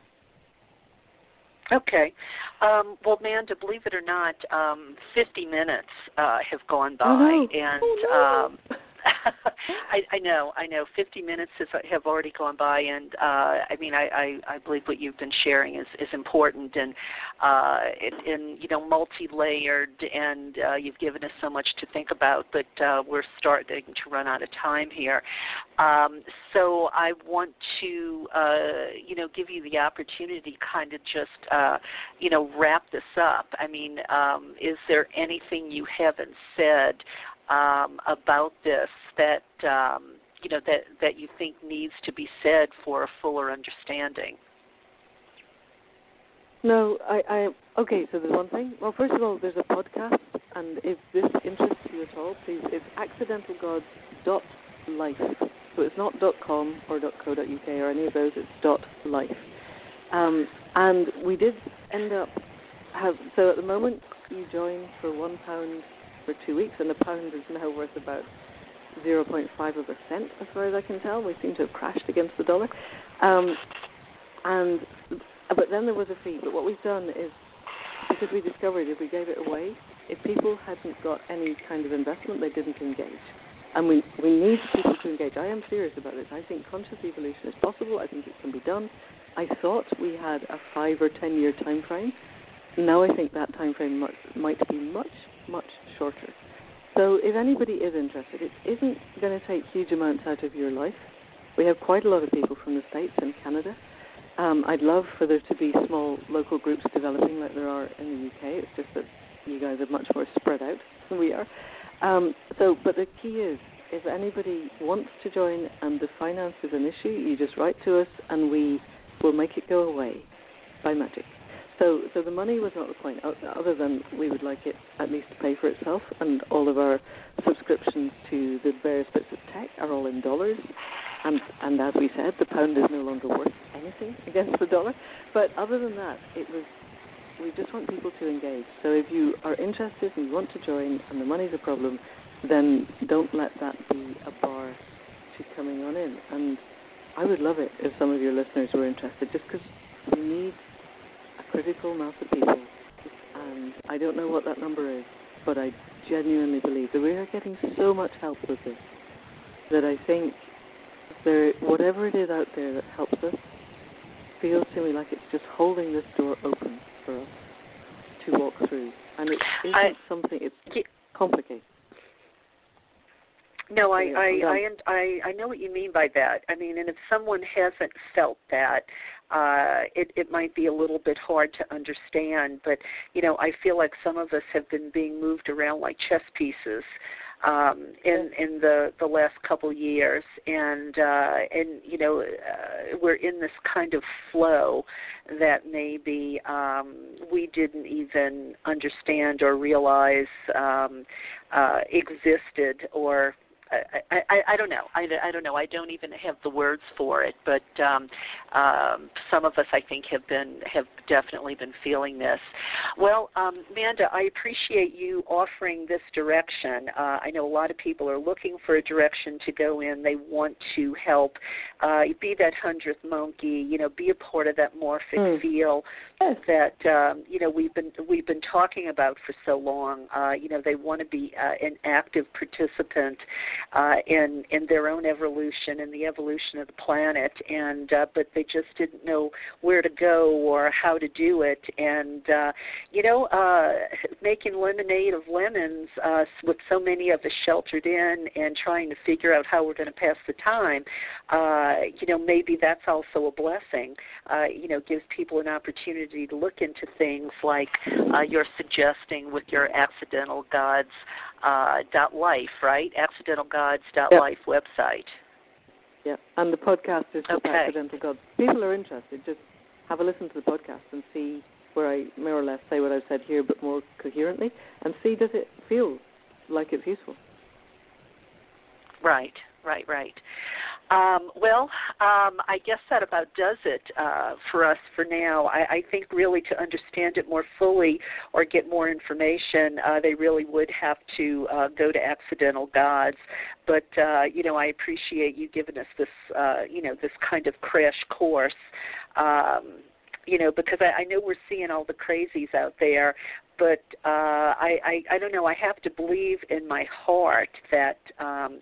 A: Okay. Um, well, Manda, believe it or not, um, 50 minutes uh, have gone by,
B: oh, no.
A: and
B: oh, no.
A: um, I, I know, I know. 50 minutes has, have already gone by, and uh, I mean, I, I, I believe what you've been sharing is, is important and, uh, and you know, multi-layered, and uh, you've given us so much to think about. But uh, we're starting to run out of time here, um, so I want to, uh, you know, give you the opportunity, kind of just, uh, you know, wrap this up. I mean, um, is there anything you haven't said? Um, about this that um, you know that that you think needs to be said for a fuller understanding?
B: No, I, I okay. So there's one thing. Well, first of all, there's a podcast, and if this interests you at all, please, it's accidentalgods.life. So it's not .com or .co.uk or any of those. It's .life. Um, and we did end up have so at the moment you join for one pound for two weeks, and the pound is now worth about 0.5 of a cent, as far as I can tell. We seem to have crashed against the dollar. Um, and but then there was a fee. But what we've done is because we discovered if we gave it away, if people hadn't got any kind of investment, they didn't engage. And we, we need people to engage. I am serious about this. I think conscious evolution is possible. I think it can be done. I thought we had a five or ten year time frame. Now I think that time frame might, might be much, much So if anybody is interested, it isn't going to take huge amounts out of your life. We have quite a lot of people from the States and Canada. Um, I'd love for there to be small local groups developing like there are in the UK. It's just that you guys are much more spread out than we are. Um, so, but the key is, if anybody wants to join and the finance is an issue, you just write to us and we will make it go away by magic. So, so the money was not the point, other than we would like it at least to pay for itself, and all of our subscriptions to the various bits of tech are all in dollars, and and as we said, the pound is no longer worth anything against the dollar. But other than that, it was we just want people to engage. So if you are interested and you want to join, and the money's a problem, then don't let that be a bar to coming on in. And I would love it if some of your listeners were interested, just because we need critical mass of people, and I don't know what that number is, but I genuinely believe that we are getting so much help with this that I think there, whatever it is out there that helps us, feels to me like it's just holding this door open for us to walk through, and it isn't I, something. It's complicated.
A: No, I I, I I I know what you mean by that. I mean, and if someone hasn't felt that, uh, it it might be a little bit hard to understand. But you know, I feel like some of us have been being moved around like chess pieces um, in in the the last couple years, and uh, and you know, uh, we're in this kind of flow that maybe um, we didn't even understand or realize um, uh, existed or I, I, I don't know. I, I don't know. I don't even have the words for it. But um, um, some of us, I think, have been have definitely been feeling this. Well, um, Manda, I appreciate you offering this direction. Uh, I know a lot of people are looking for a direction to go in. They want to help uh, be that hundredth monkey. You know, be a part of that morphic mm. feel that um, you know we've been we've been talking about for so long. Uh, you know, they want to be uh, an active participant uh, in in their own evolution and the evolution of the planet, and uh, but they just didn't know where to go or how to do it. And uh, you know, uh, making lemonade of lemons uh, with so many of us sheltered in and trying to figure out how we're going to pass the time. Uh, you know, maybe that's also a blessing. Uh, you know, gives people an opportunity to look into things like uh, you're suggesting with your accidental gods uh, dot life, right? Accidentalgods dot life yep. website.
B: Yeah, and the podcast is just okay. Accidental Gods. People are interested. Just have a listen to the podcast and see where I more or less say what I've said here, but more coherently, and see does it feel like it's useful.
A: Right, right, right. Um, well, um, I guess that about does it uh, for us for now. I, I think really to understand it more fully or get more information, uh, they really would have to uh, go to Accidental Gods. But uh, you know, I appreciate you giving us this, uh, you know, this kind of crash course. Um, you know, because I, I know we're seeing all the crazies out there, but uh, I, I I don't know. I have to believe in my heart that um,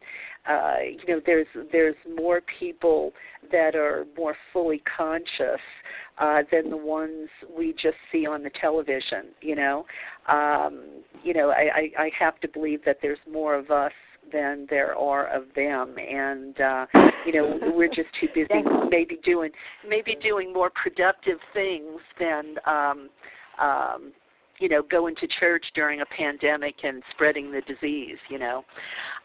A: uh, you know there's there's more people that are more fully conscious uh, than the ones we just see on the television. You know, um, you know I, I I have to believe that there's more of us than there are of them and uh you know we're just too busy maybe doing maybe doing more productive things than um um you know going to church during a pandemic and spreading the disease you know.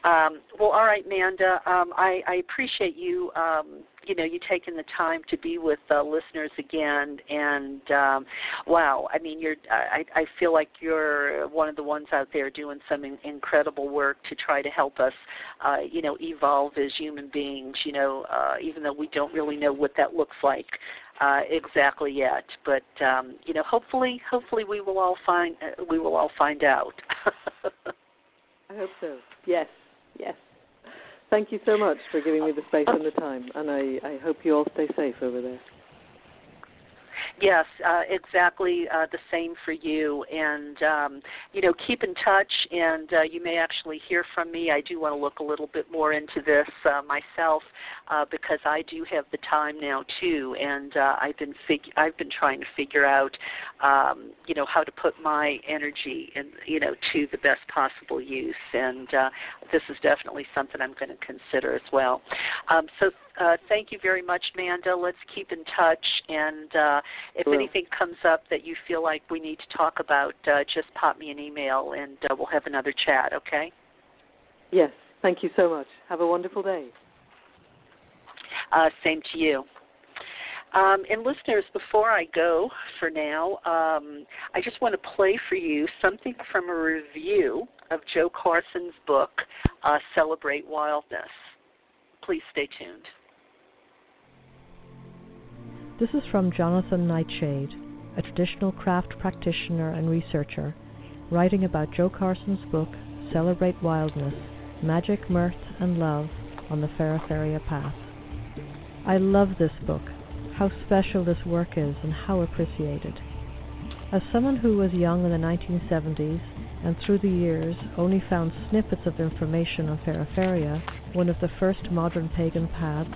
A: Um, well all right manda um, I, I appreciate you um, you know you taking the time to be with uh, listeners again. And um, wow i mean you're I, I feel like you're one of the ones out there doing some in, incredible work to try to help us uh, you know evolve as human beings you know uh, even though we don't really know what that looks like uh, exactly yet. But um, you know, hopefully, hopefully we will all find uh, we will all find out.
B: I hope so. Yes, yes. Thank you so much for giving me the space and the time, and I, I hope you all stay safe over there.
A: Yes, uh, exactly uh, the same for you. And um, you know, keep in touch, and uh, you may actually hear from me. I do want to look a little bit more into this uh, myself uh, because I do have the time now too, and uh, I've been fig- I've been trying to figure out, um, you know, how to put my energy and you know to the best possible use. And uh, this is definitely something I'm going to consider as well. Um, so uh, thank you very much, Manda. Let's keep in touch, and uh, if
B: Sure.
A: anything comes up that you feel like we need to talk about, uh, just pop me an email, and uh, we'll have another chat. Okay?
B: Yes, thank you so much. Have a wonderful day.
A: Uh, same to you. Um, and listeners, before I go for now, um, I just want to play for you something from a review of Jo Carson's book, uh, Celebrate Wildness. Please stay tuned.
C: This is from Jonathan Nightshade, a traditional craft practitioner and researcher, writing about Jo Carson's book, Celebrate Wildness Magic, Mirth, and Love on the Feraferia Path. I love this book, how special this work is, and how appreciated. As someone who was young in the 1970s and through the years only found snippets of information on Feraferia, one of the first modern pagan paths,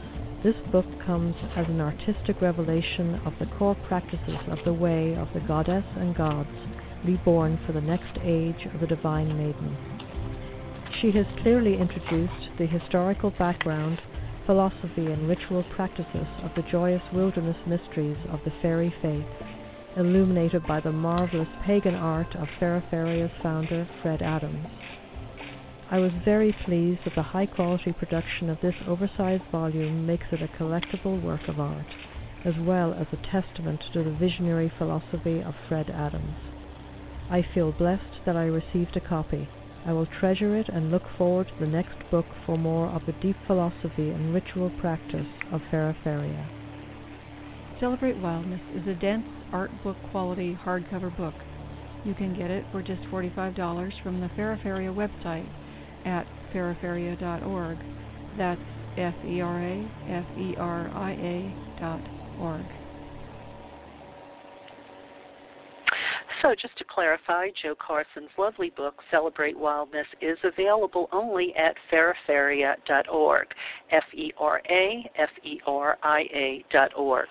C: this book comes as an artistic revelation of the core practices of the way of the goddess and gods reborn for the next age of the divine maiden. She has clearly introduced the historical background, philosophy, and ritual practices of the joyous wilderness mysteries of the fairy faith, illuminated by the marvelous pagan art of Feraferia's founder, Fred Adams. I was very pleased that the high quality production of this oversized volume makes it a collectible work of art, as well as a testament to the visionary philosophy of Fred Adams. I feel blessed that I received a copy. I will treasure it and look forward to the next book for more of the deep philosophy and ritual practice of Feraferia.
D: Celebrate Wildness is a dense art book quality hardcover book. You can get it for just $45 from the Feraferia website at feraferia.org. That's F E R A F E R I A dot org.
A: So, just to clarify, Jo Carson's lovely book, Celebrate Wildness, is available only at feraferia.org. F E R A F E R I A dot org.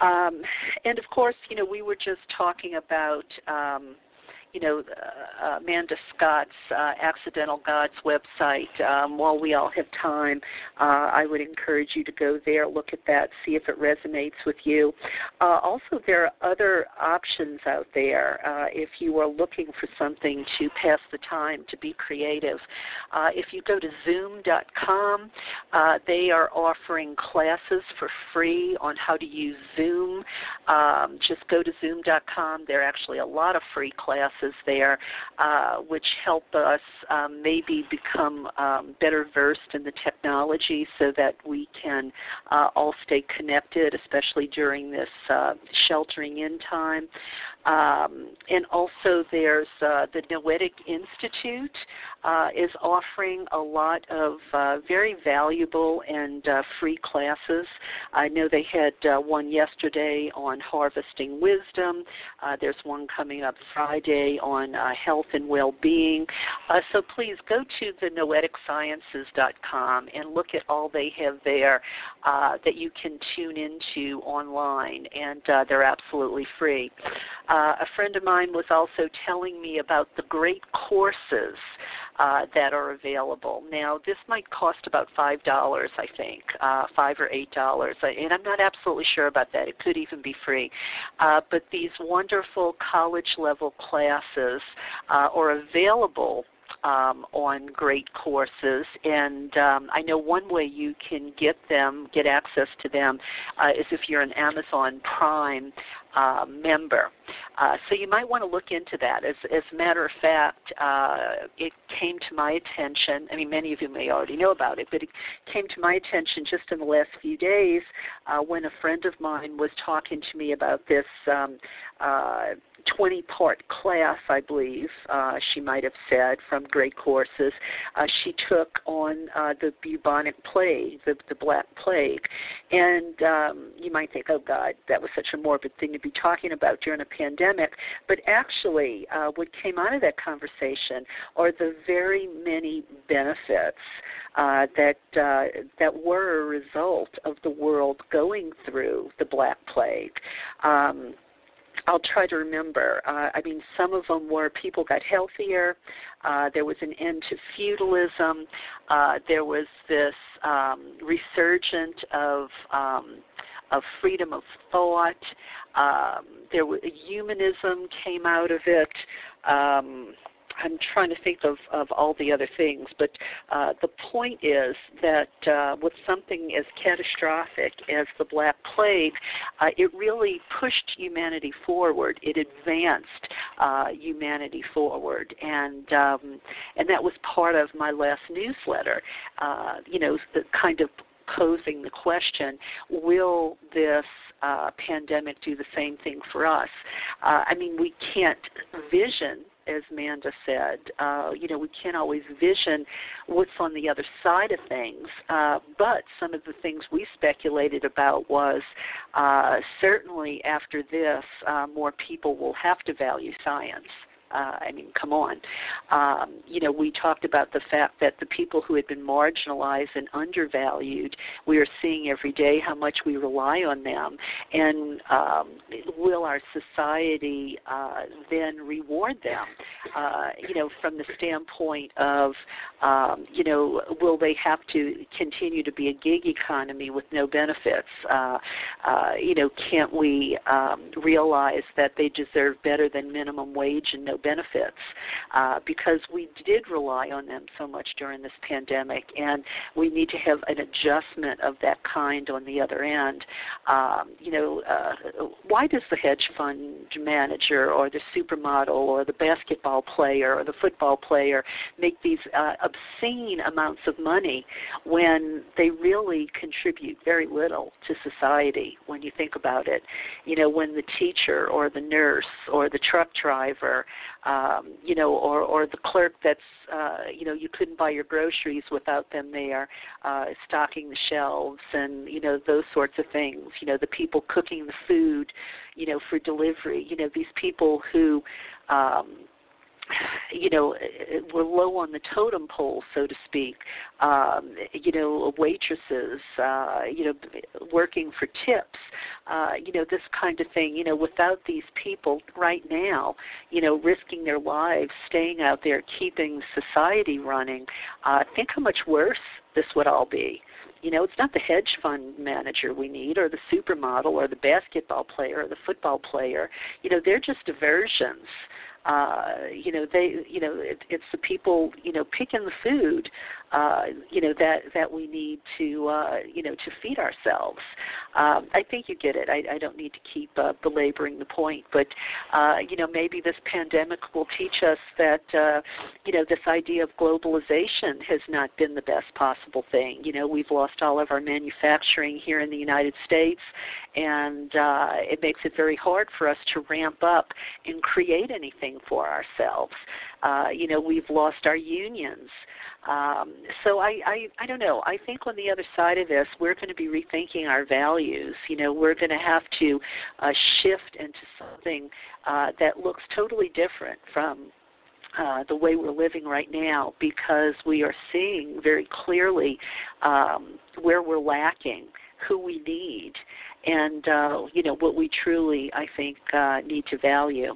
A: Um, and of course, you know, we were just talking about. Um, you know, uh, Amanda Scott's uh, Accidental Gods website. Um, while we all have time, uh, I would encourage you to go there, look at that, see if it resonates with you. Uh, also, there are other options out there uh, if you are looking for something to pass the time, to be creative. Uh, if you go to Zoom.com, they are offering classes for free on how to use Zoom. Um, just go to Zoom.com. There are actually a lot of free classes there, uh, which help us um, maybe become um, better versed in the technology so that we can uh, all stay connected, especially during this uh, sheltering in time. Um, and also, there's uh, the Noetic Institute uh, is offering a lot of uh, very valuable and uh, free classes. I know they had uh, one yesterday on harvesting wisdom. Uh, there's one coming up Friday on health and well-being. So please go to the noeticsciences.com and look at all they have there that you can tune into online, and they're absolutely free. Uh, a friend of mine was also telling me about the great courses uh, that are available. Now, this might cost about five dollars, I think, uh, five or eight dollars, uh, and I'm not absolutely sure about that. It could even be free. Uh, but these wonderful college level classes uh, are available um, on great courses. And um, I know one way you can get them, get access to them, uh, is if you're an Amazon Prime uh, member. Uh, so you might want to look into that. As, as a matter of fact, uh, it came to my attention. I mean, many of you may already know about it, but it came to my attention just in the last few days uh, when a friend of mine was talking to me about this um, uh, 20 part class, I believe uh, she might have said, from Great Courses. Uh, she took on uh, the bubonic plague, the, the Black Plague. And um, you might think, oh, God, that was such a morbid thing to be talking about during a pandemic. But actually, uh, what came out of that conversation are the very many benefits. Uh, that uh, that were a result of the world going through the Black Plague. Um, I'll try to remember. Uh, I mean, some of them were people got healthier. Uh, there was an end to feudalism. Uh, there was this um, resurgent of um, of freedom of thought. Um, there was humanism came out of it. Um, I'm trying to think of, of all the other things, but uh, the point is that uh, with something as catastrophic as the Black Plague, uh, it really pushed humanity forward. It advanced uh, humanity forward, and um, and that was part of my last newsletter. Uh, you know, the kind of posing the question: Will this uh, pandemic do the same thing for us? Uh, I mean, we can't vision as Manda said, uh, you know, we can't always vision what's on the other side of things. Uh, but some of the things we speculated about was uh, certainly after this, uh, more people will have to value science. Uh, I mean, come on. Um, you know, we talked about the fact that the people who had been marginalized and undervalued, we are seeing every day how much we rely on them. And um, will our society uh, then reward them? Uh, you know, from the standpoint of, um, you know, will they have to continue to be a gig economy with no benefits? Uh, uh, you know, can't we um, realize that they deserve better than minimum wage and no benefits uh, because we did rely on them so much during this pandemic, and we need to have an adjustment of that kind on the other end. Um, you know, uh, why does the hedge fund manager or the supermodel or the basketball player or the football player make these uh, obscene amounts of money when they really contribute very little to society when you think about it? You know, when the teacher or the nurse or the truck driver um, you know, or or the clerk that's uh, you know you couldn't buy your groceries without them there, uh, stocking the shelves and you know those sorts of things. You know, the people cooking the food, you know, for delivery. You know, these people who um, you know, we're low on the totem pole, so to speak. Um, you know, waitresses, uh, you know, working for tips, uh, you know, this kind of thing. You know, without these people right now, you know, risking their lives, staying out there, keeping society running, uh, think how much worse this would all be. You know, it's not the hedge fund manager we need, or the supermodel, or the basketball player, or the football player. You know, they're just diversions uh, you know they you know it, it's the people you know picking the food uh, you know that that we need to uh, you know to feed ourselves. Um, I think you get it. I, I don't need to keep uh, belaboring the point, but uh, you know maybe this pandemic will teach us that uh, you know this idea of globalization has not been the best possible thing. You know we've lost all of our manufacturing here in the United States, and uh, it makes it very hard for us to ramp up and create anything for ourselves. Uh, you know we've lost our unions. Um, so I, I, I don't know. I think on the other side of this, we're going to be rethinking our values. You know, we're going to have to uh, shift into something uh, that looks totally different from uh, the way we're living right now because we are seeing very clearly um, where we're lacking, who we need, and uh, you know what we truly, I think, uh, need to value.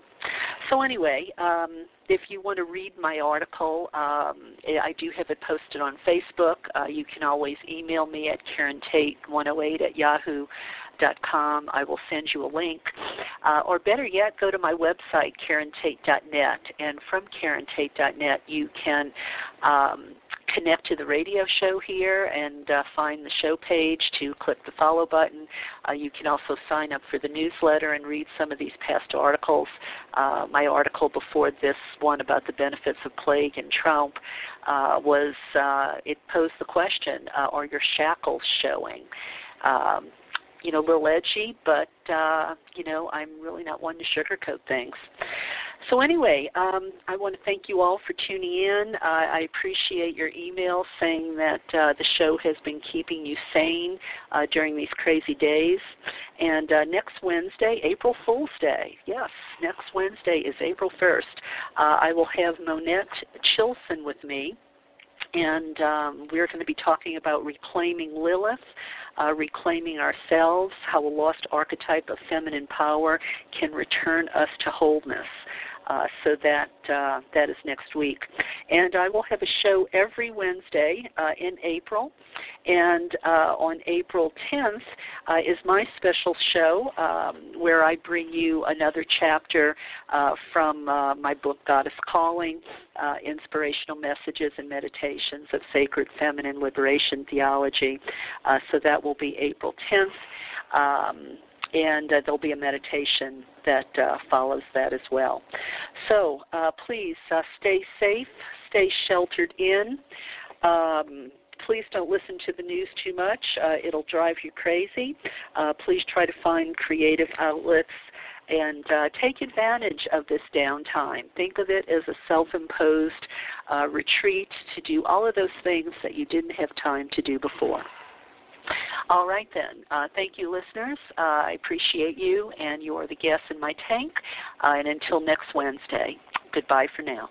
A: So anyway, um, if you want to read my article, um, I do have it posted on Facebook. Uh, you can always email me at Karen Tate 108 at yahoo dot com. I will send you a link. Uh, or better yet, go to my website, karentate.net. And from karentate.net, you can um, connect to the radio show here and uh, find the show page to click the follow button. Uh, you can also sign up for the newsletter and read some of these past articles. Uh, my article before this one about the benefits of plague and Trump uh, was uh, it posed the question: uh, Are your shackles showing? Um, you know, a little edgy, but you know, I'm really not one to sugarcoat things. So anyway, um, I want to thank you all for tuning in. Uh, I appreciate your email saying that uh, the show has been keeping you sane uh, during these crazy days. And uh, next Wednesday, April Fool's Day, yes, next Wednesday is April 1st. Uh, I will have Monette Chilson with me and um, we're going to be talking about reclaiming Lilith, uh, reclaiming ourselves, how a lost archetype of feminine power can return us to wholeness. Uh, so that uh, that is next week, and I will have a show every Wednesday uh, in April, and uh, on April 10th uh, is my special show um, where I bring you another chapter uh, from my book Goddess Calling, inspirational messages and meditations of sacred feminine liberation theology. so that will be April 10th. Um, and uh, there'll be a meditation that uh, follows that as well. So uh, please uh, stay safe, stay sheltered in. Um, please don't listen to the news too much, uh, it'll drive you crazy. Uh, please try to find creative outlets and take advantage of this downtime. Think of it as a self imposed retreat to do all of those things that you didn't have time to do before. All right, then. Uh, thank you, listeners. Uh, I appreciate you, and you are the guests in my tank. Uh, and until next Wednesday, goodbye for now.